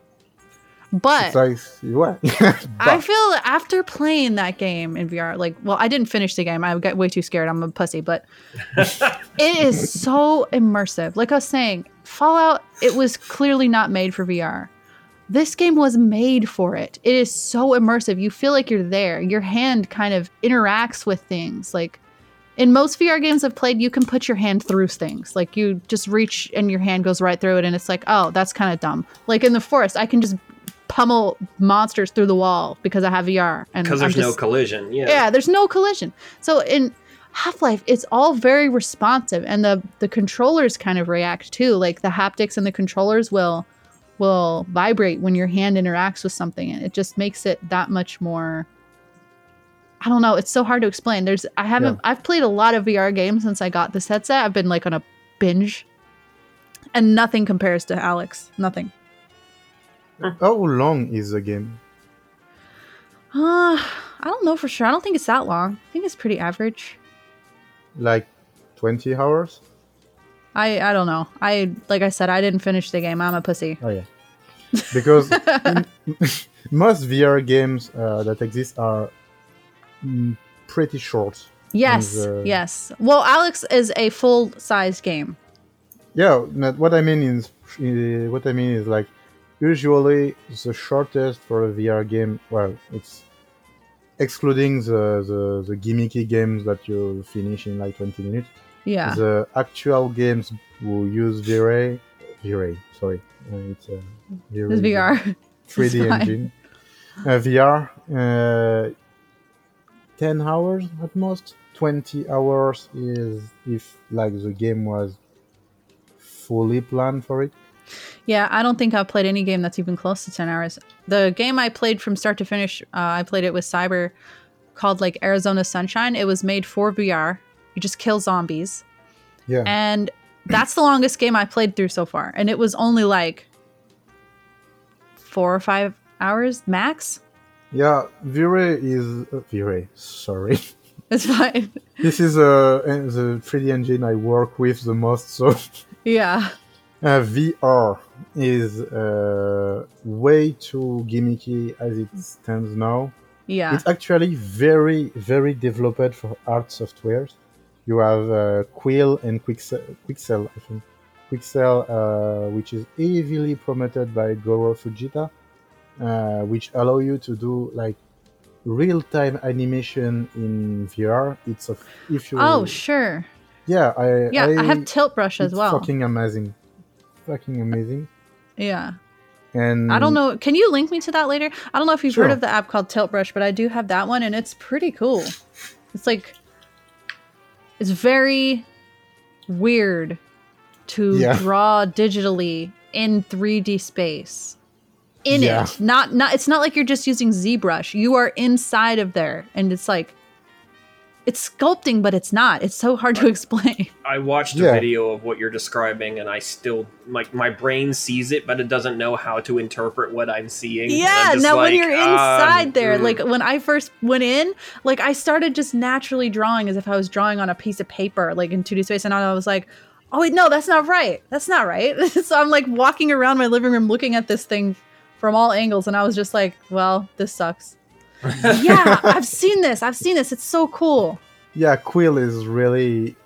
But It's like what? I feel after playing that game in VR, like, well, I didn't finish the game. I got way too scared. I'm a pussy, but it is so immersive. Like I was saying, Fallout, it was clearly not made for VR. This game was made for it. It is so immersive. You feel like you're there. Your hand kind of interacts with things. Like in most VR games I've played, you can put your hand through things. Like you just reach and your hand goes right through it, and it's like, oh, that's kind of dumb. Like in the forest, I can just pummel monsters through the wall because I have VR. And Because there's no collision. Yeah. yeah, there's no collision. So in Half Life, it's all very responsive, and the the controllers kind of react too. Like the haptics and the controllers will will vibrate when your hand interacts with something, and it just makes it that much more. I don't know. It's so hard to explain. There's I haven't I've played a lot of VR games since I got this headset. I've been like on a binge, and nothing compares to Alyx. Nothing. How long is the game? Uh, I don't know for sure. I don't think it's that long. I think it's pretty average. Like 20 hours? I I don't know. I like I said, I didn't finish the game. I'm a pussy. Oh yeah. Because in- most VR games uh, that exist are pretty short. Yes, uh, yes. Well, Alyx is a full sized game. Yeah, what I mean is uh, what I mean is like usually the shortest for a VR game. Well, it's excluding the the, the gimmicky games that you finish in like 20 minutes. Yeah. The actual games who use V-Ray, V-Ray, sorry, uh, it's uh, V-Ray, VR. 3D engine. Uh, VR, uh, 10 hours at most. 20 hours is if like the game was fully planned for it. Yeah, I don't think I've played any game that's even close to 10 hours. The game I played from start to finish, uh, I played it with Cyber called like Arizona Sunshine. It was made for VR. You just kill zombies. Yeah. And that's the longest game I played through so far. And it was only like four or five hours max. Yeah, V-Ray is uh, V-Ray. Sorry, It's fine. this is uh, the 3D engine I work with the most. So yeah. uh, VR is uh, way too gimmicky as it stands now. Yeah. It's actually very, very developed for art softwares. You have uh, Quill and Quixel, Quixel I think. Quixel, uh, which is heavily promoted by Goro Fujita, uh, which allow you to do like real-time animation in VR. It's a if you Oh, sure. yeah I Yeah, I, have Tilt Brush as well. fucking amazing, fucking amazing. Yeah. And I don't know. Can you link me to that later? I don't know if you've heard of the app called Tilt Brush, but I do have that one and it's pretty cool. It's like it's very weird to Yeah. draw digitally in 3D space. In Yeah. it. Not not it's not like you're just using ZBrush. You are inside of there and it's like it's sculpting but it's not. It's so hard to explain. I watched a Yeah. video of what you're describing, and I still like my brain sees it, but it doesn't know how to interpret what I'm seeing. Yeah, I'm just now when you're um, inside there, mm. like when I first went in, like I started just naturally drawing as if I was drawing on a piece of paper, like in 2D space, and I was like, oh wait, no, that's not right. That's not right. so I'm like walking around my living room looking at this thing from all angles, and I was just like, well, this sucks. yeah, I've seen this. I've seen this. It's so cool. yeah quill is really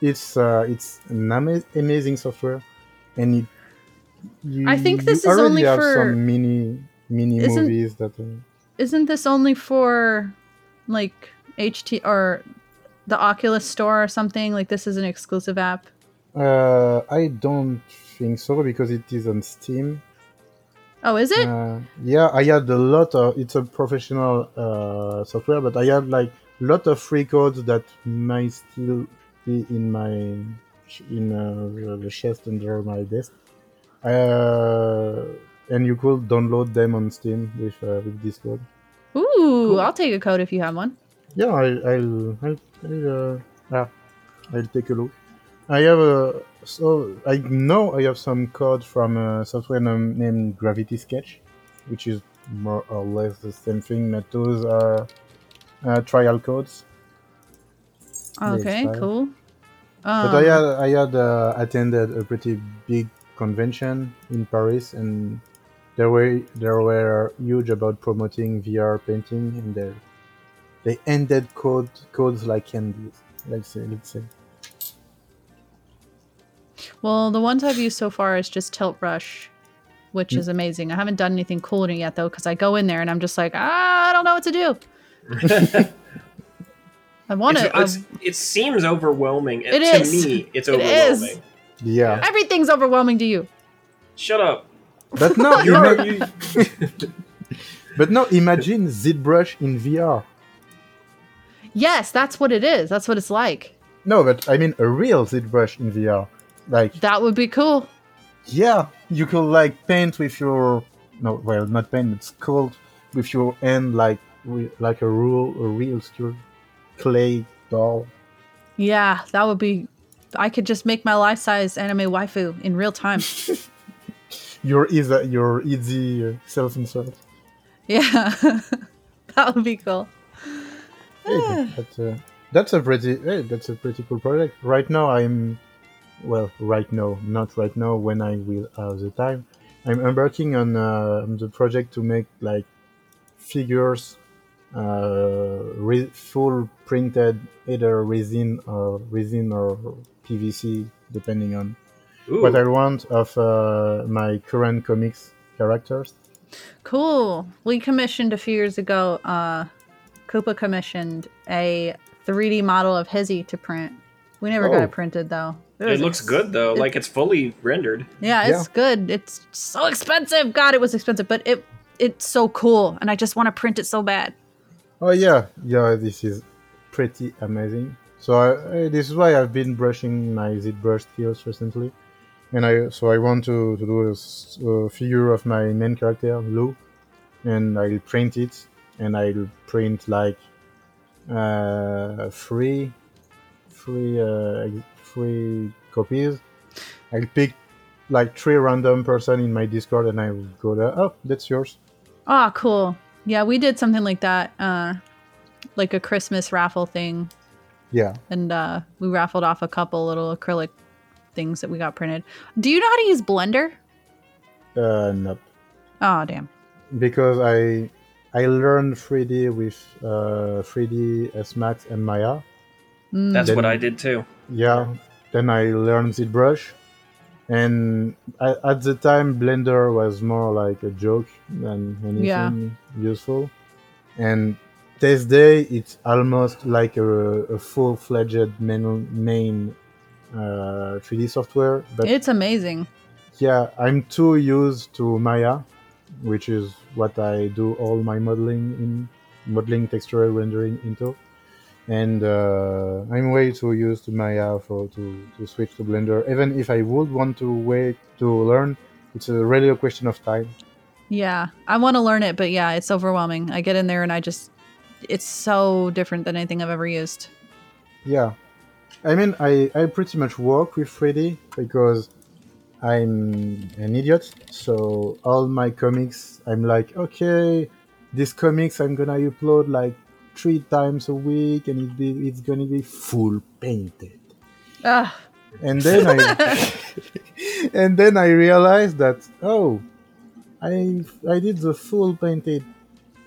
it's uh it's an ama- amazing software and it you, I think this you is only have for- some mini mini Isn't- movies that uh, Isn't this only for like HT or the Oculus store or something? Like this is an exclusive app. uh i don't think so because it is on steam Oh, is it? uh, yeah i had a lot of it's a professional uh software but i had like a lot of free codes that might still be in my in uh, the- chest under my desk uh and you could download them on steam with uh, with this code Ooh, I'll take a code if you have one. Yeah, I, I'll, I'll, I'll, uh, I'll take a look. I have a, so I know I have some code from a software named Gravity Sketch, which is more or less the same thing. But those are uh, trial codes. Okay, cool. Um, But I had, I had uh, attended a pretty big convention in Paris, and they were they were huge about promoting VR painting, and they they ended code codes like candies. Let's say, let's say. Well, the ones I've used so far is just Tilt Brush, which Mm. is amazing. I haven't done anything cool in it yet though, because I go in there and I'm just like, ah, I don't know what to do. I want It's- to. it seems overwhelming. It to is. me, it's It is. overwhelming. Yeah, Everything's overwhelming to you. Shut up. but no, You're, ima- you, but no. Imagine ZBrush in VR. Yes, that's what it is. That's what it's like. No, but I mean a real ZBrush in VR. Like That would be cool. Yeah, you could like paint with your no, well, not paint, it's sculpt with your hand like re- like a real a real clay doll. Yeah, that would be. I could just make my life-size anime waifu in real time. Your easy your easy uh, self insert. Yeah. that would be cool. Hey, that's a that's a pretty hey, that's a pretty cool project. Right now, I'm well, right now, not right now. When I will have the time, I'm embarking on, uh, the project to make like figures, uh, re- full printed, either resin or resin or PVC, depending on Ooh, what I want of uh, my current comics characters. Cool. We commissioned a few years ago. Uh, Koopa commissioned a 3D model of Hizzy to print. We never got Oh. it printed though. It was looks ex- good though. it- like it's fully rendered. Yeah, it's good. It's so expensive. God, it was expensive, but it it's so cool, and I just want to print it so bad. Oh yeah, yeah, this is pretty amazing. So I, I, this is why I've been brushing my ZBrush skills recently, and I so I want to, to do a figure of my main character Lou, and I'll print it, and I'll print like uh, three, three, uh, three copies. I'll pick like three random person in my Discord, and I will go there. Oh, that's yours. Oh, cool. Yeah, we did something like that, uh, like a Christmas raffle thing, Yeah. and uh, we raffled off a couple little acrylic things that we got printed. Do you know how to use Blender? Uh, nope. Oh, damn. because I I learned 3D with uh, 3ds Max and Maya. Mm. That's Then- what I did too. Yeah. Then I learned ZBrush, and I, at the time Blender was more like a joke than anything Yeah. useful. And this day it's almost like a, a full-fledged main, main uh, 3D software. But it's amazing. yeah, I'm too used to Maya, which is what I do all my modeling in modeling textural rendering into. And uh, I'm way too used to Maya for to, to switch to Blender. Even if I would want to wait to learn, it's a really a question of time. Yeah, I want to learn it, but yeah, it's overwhelming. I get in there and I just, it's so different than anything I've ever used. Yeah, I mean, I, I pretty much work with 3D because I'm an idiot. So all my comics, I'm like, okay, this comics I'm gonna upload like three times a week, and it be it's gonna be full painted. Ugh. And then I and then I realized that oh, I I did the full painted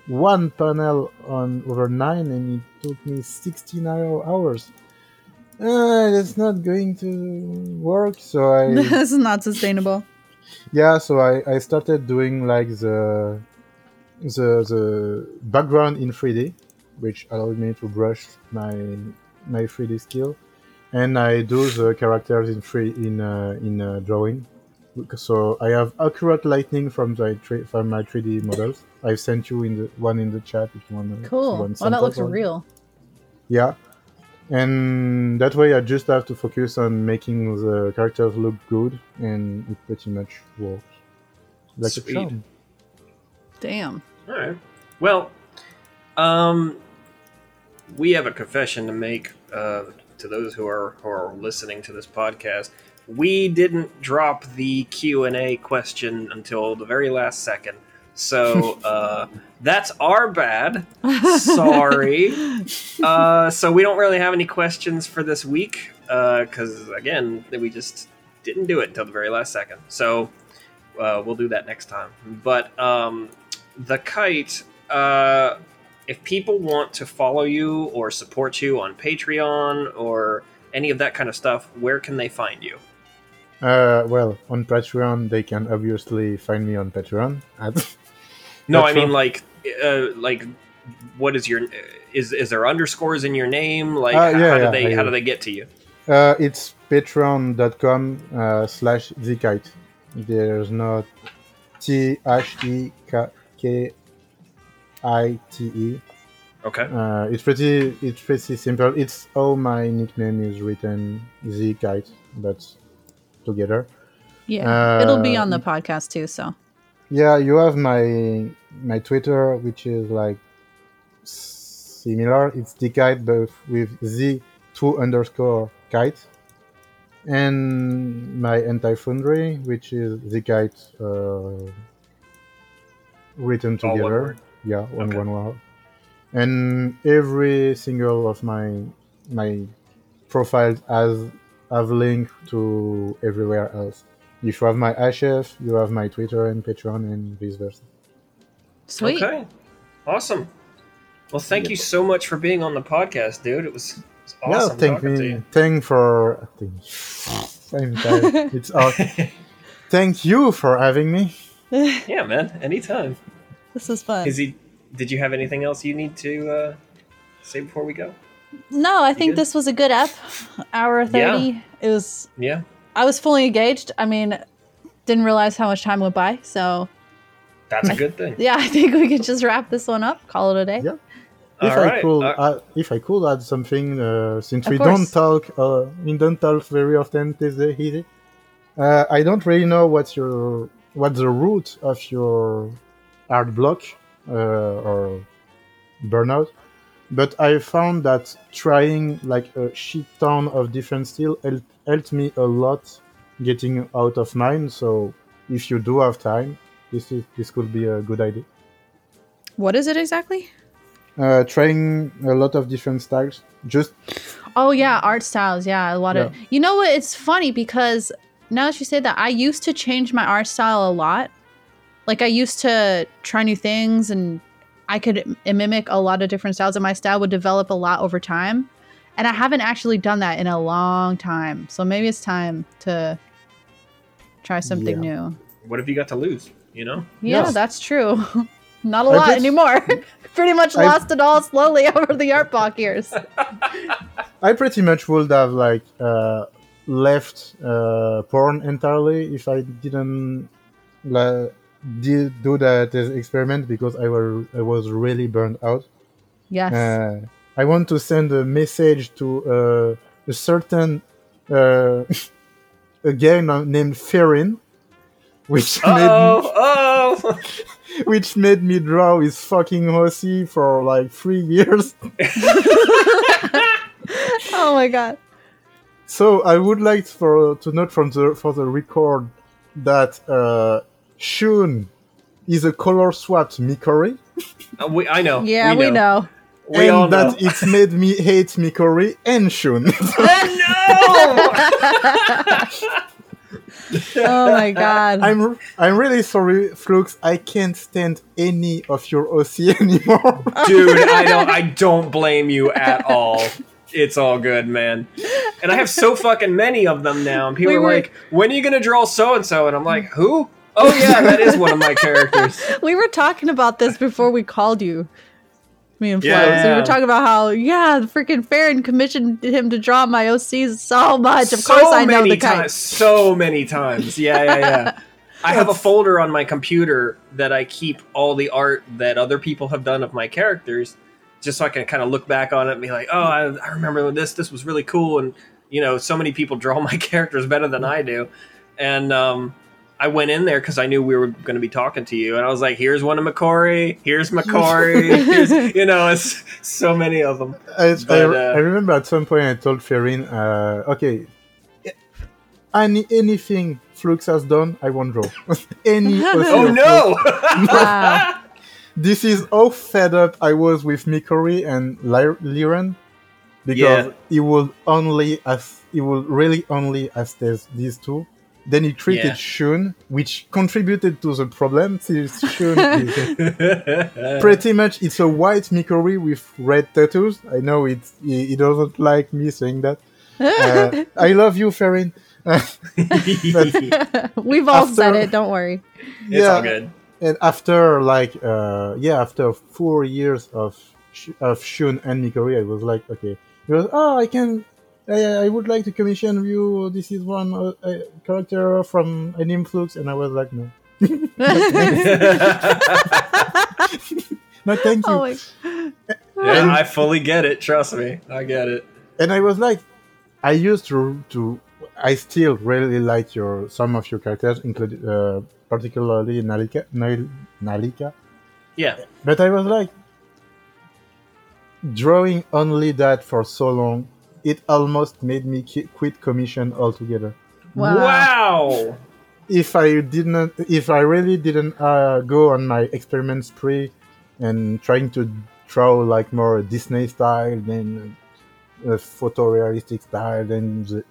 one panel on over nine, and it took me sixteen hours. Uh, that's not going to work. So I this is not sustainable. yeah, so I, I started doing like the the the background in 3D, which allowed me to brush my my 3D skill, and I do the characters in free in uh, in uh, drawing. So I have accurate lighting from the three- from my 3D models. I've sent you in the one in the chat if you want. to Cool. Well, that looks real. Yeah. And that way I just have to focus on making the characters look good and it pretty much works. Like Sweet. a charm. Damn. All right. Well, um, we have a confession to make uh, to those who are who are listening to this podcast. We didn't drop the Q and A question until the very last second, so uh, that's our bad. Sorry. Uh, so we don't really have any questions for this week because again, we just didn't do it until the very last second. So uh, we'll do that next time. But um, the kite, uh, if people want to follow you or support you on Patreon or any of that kind of stuff, where can they find you? Uh, well, on Patreon, they can obviously find me on Patreon. At, No, I mean like, uh, like, what is your is is there underscores in your name? Like, Uh, how, yeah, do they how do. they get to you? uh, it's patreon.com uh, slash zkite. There's no T H E K K I T E. Okay. Uh, it's pretty it's pretty simple. It's how my nickname is written, Z Kite, but together. Yeah. It'll be Uh, on the podcast too, so. Yeah, you have my my Twitter, which is like similar. It's the kite, but with Z two underscore kite, and my Hentai Foundry, which is the kite uh, written All one together. Word? Yeah, one Okay. one word. and every single of my my profiles has have link to everywhere else. If you have my HF, you have my Twitter and Patreon, and vice versa. Sweet. Okay. Awesome. Well, thank you so much for being on the podcast, dude. It was, it was awesome yeah, thank me. you. Thank for. Thank, same time. it's out. Thank you for having me. Yeah, man. Anytime. This is fun. Is he? Did you have anything else you need to uh, say before we go? No, I think good? this was a good ep. Hour thirty. It was. Yeah. I was fully engaged. I mean, didn't realize how much time went by. So That's a good thing. yeah, I think we could just wrap this one up. Call it a day. Yeah. All If I right. could, Uh, add, if I could add something, uh, since we course. don't talk, uh, we don't talk very often these days. Uh, I don't really know what's your what's the root of your art block uh, or burnout, but I found that trying like a shit ton of different steel helped, helped me a lot getting out of mine. So if you do have time, this is this could be a good idea. What is it exactly? Uh, trying a lot of different styles, just Oh yeah, art styles. Yeah, a lot of. You know what? It's funny because now that you say that, I used to change my art style a lot. Like I used to try new things, and I could mimic a lot of different styles, and my style would develop a lot over time. And I haven't actually done that in a long time, so maybe it's time to try something Yeah. new. what have you got to lose? You know. Yeah, Yes. that's true. Not a I lot just- anymore. Pretty much I- lost it all slowly over the art block years. I pretty much would have like uh, left uh, porn entirely if I didn't la- did do that experiment because I were I was really burned out. Yes. Uh, I want to send a message to uh, a certain uh, a guy named Ferin, which made me, Oh, oh. which made me draw his fucking horsey for like three years. oh my god. So I would like for to note from the for the record that uh, Shun is a color swapped Mikori, Uh, we, I know. Yeah, we know. We and all know. that it's made me hate Mikori and Shun. No. Oh my god. I'm I'm really sorry, Flux. I can't stand any of your OC anymore. dude i don't i don't blame you at all it's all good man and i have so fucking many of them now and people We are were- like when are you gonna draw so and so and i'm like who oh yeah that is one of my characters we were talking about this before we called you. Me and Flo. Yeah. So we were talking about how, yeah, the freaking Farron commissioned him to draw my OCs so much. Of so course I know the times kind. so many times yeah yeah yeah i have a folder on my computer that i keep all the art that other people have done of my characters just so i can kind of look back on it and be like oh i, I remember this this was really cool and you know so many people draw my characters better than i do and um I went in there because I knew we were going to be talking to you, and I was like, "Here's one of Mikori. Here's Mikori. here's, you know, it's so many of them." I, But, I, uh, I remember at some point I told Ferin, uh, okay, any anything Flux has done, I won't draw. any Oh of no! Wow. this is how fed up I was with Mikori and Ly- Liren because Yeah. he would only as he would really only assess these two. Then he treated Yeah. Shun, which contributed to the problem. Since Shun is pretty much it's a white Mikori with red tattoos. I know it. He, he doesn't like me saying that. Uh, I love you, Ferin. We've all said it. Don't worry. It's all good. And after like uh yeah, after four years of of Shun and Mikori, I was like, okay, he was, oh, I can, I, I would like to commission you. This is one uh, uh, character from Anime Flux, and I was like, no, no, thank you. Oh my. yeah, I fully get it. Trust me, I get it. and I was like, I used to to, I still really like your some of your characters, including uh, particularly Nalika, Nal, Nalika. Yeah, But I was like, drawing only that for so long, it almost made me qui- quit commission altogether. Wow. wow. If I didn't, if I really didn't uh, go on my experiment spree and trying to draw like more Disney style, than a photorealistic style, then the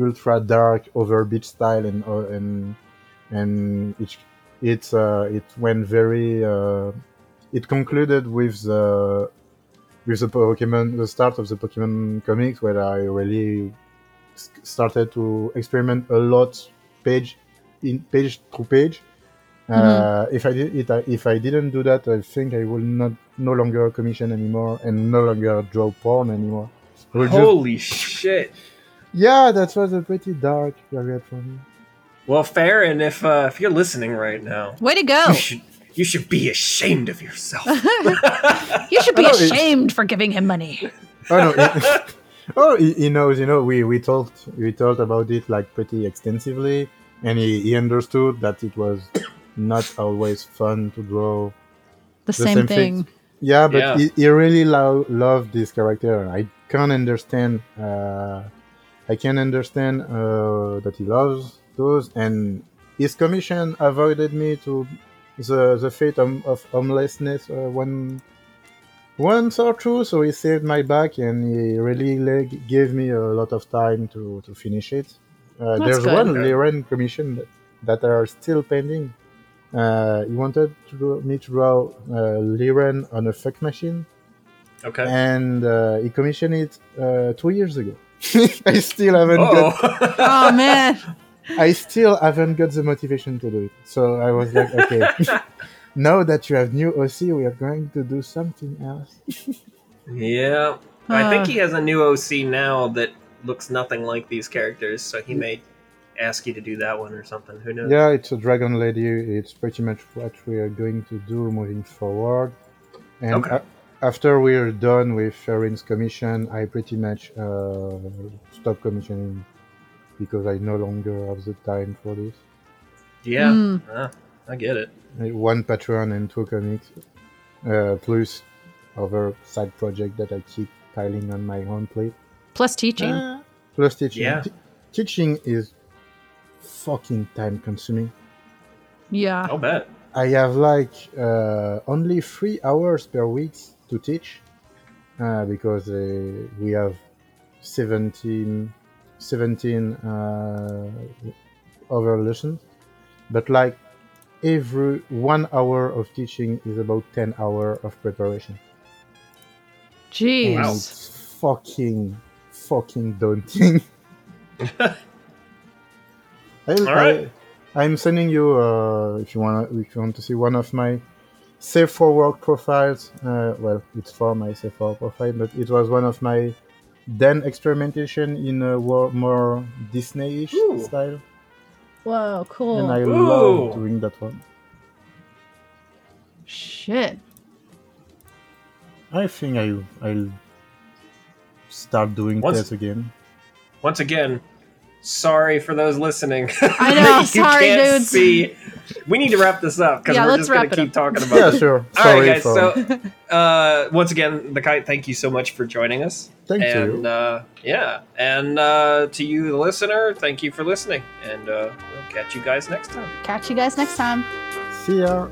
ultra dark Overbitch style, and uh, and and it it uh, it went very. Uh, it concluded with the with the Pokemon, the start of the Pokemon comics, where I really started to experiment a lot, page in page through page. Uh, if I did it, if I didn't do that, I think I will not no longer commission anymore and no longer draw porn anymore. I will just- Holy shit! yeah, that was a pretty dark period for me. Well, fair, and if uh, if you're listening right now, Way to go! you should you should be ashamed of yourself. You should be know, ashamed for giving him money. Oh no. he- oh, he, he knows. You know, we we talked we talked about it like pretty extensively, and he, he understood that it was not always fun to draw. The, The same, same thing. thing. Yeah, but Yeah. He, he really lo- loved this character. I can't understand. Uh, I can understand uh, that he loves those, and his commission avoided me to the the fate of, of homelessness uh, one once or two. So he saved my back, and he really like, gave me a lot of time to to finish it. Uh, there's good. one Liren commission that, that are still pending. Uh, he wanted to do, me to draw uh, Liren on a fuck machine, okay. and uh, he commissioned it uh, two years ago. I still haven't got. Oh. Oh man, I still haven't got the motivation to do it. So I was like, okay, now that you have new OC, we are going to do something else. yeah. I think Uh. he has a new OC now that looks nothing like these characters, so he may ask you to do that one or something. Who knows? Yeah, it's a dragon lady. It's pretty much what we are going to do moving forward. And Okay. a- after we're done with Farin's commission, I pretty much uh, stop commissioning because I no longer have the time for this. Yeah. Mm. Ah, I get it. Uh, One Patreon and two comics, uh, plus other side project that I keep piling on my own plate. plus teaching. Uh, plus teaching. Yeah. T- teaching is fucking time consuming. yeah. I'll bet. I have like uh, only three hours per week to teach uh, because uh, we have 17, 17 uh, other lessons. But like every one hour of teaching is about 10 hour of preparation. Jeez. Wow. it's fucking, fucking daunting. I, right. I, am sending you uh, if you want if you want to see one of my safe for work profiles. Uh, well, it's for my safe for work profile, but it was one of my then experimentation in a more Disney-ish Ooh. style, Whoa, cool. and I Ooh. love doing that one. Shit. I think I I'll start doing Once- that again. Once again, sorry for those listening. I know, you sorry, can't dudes. see. We need to wrap this up because Yeah, we're just going to keep talking about it. Yeah, sure. All Sorry right, guys. for. So, uh, once again, the kite. Thank you so much for joining us. Thank you. and you. uh, yeah, and uh, to you, the listener, thank you for listening, and uh, we'll catch you guys next time. Catch you guys next time. See ya.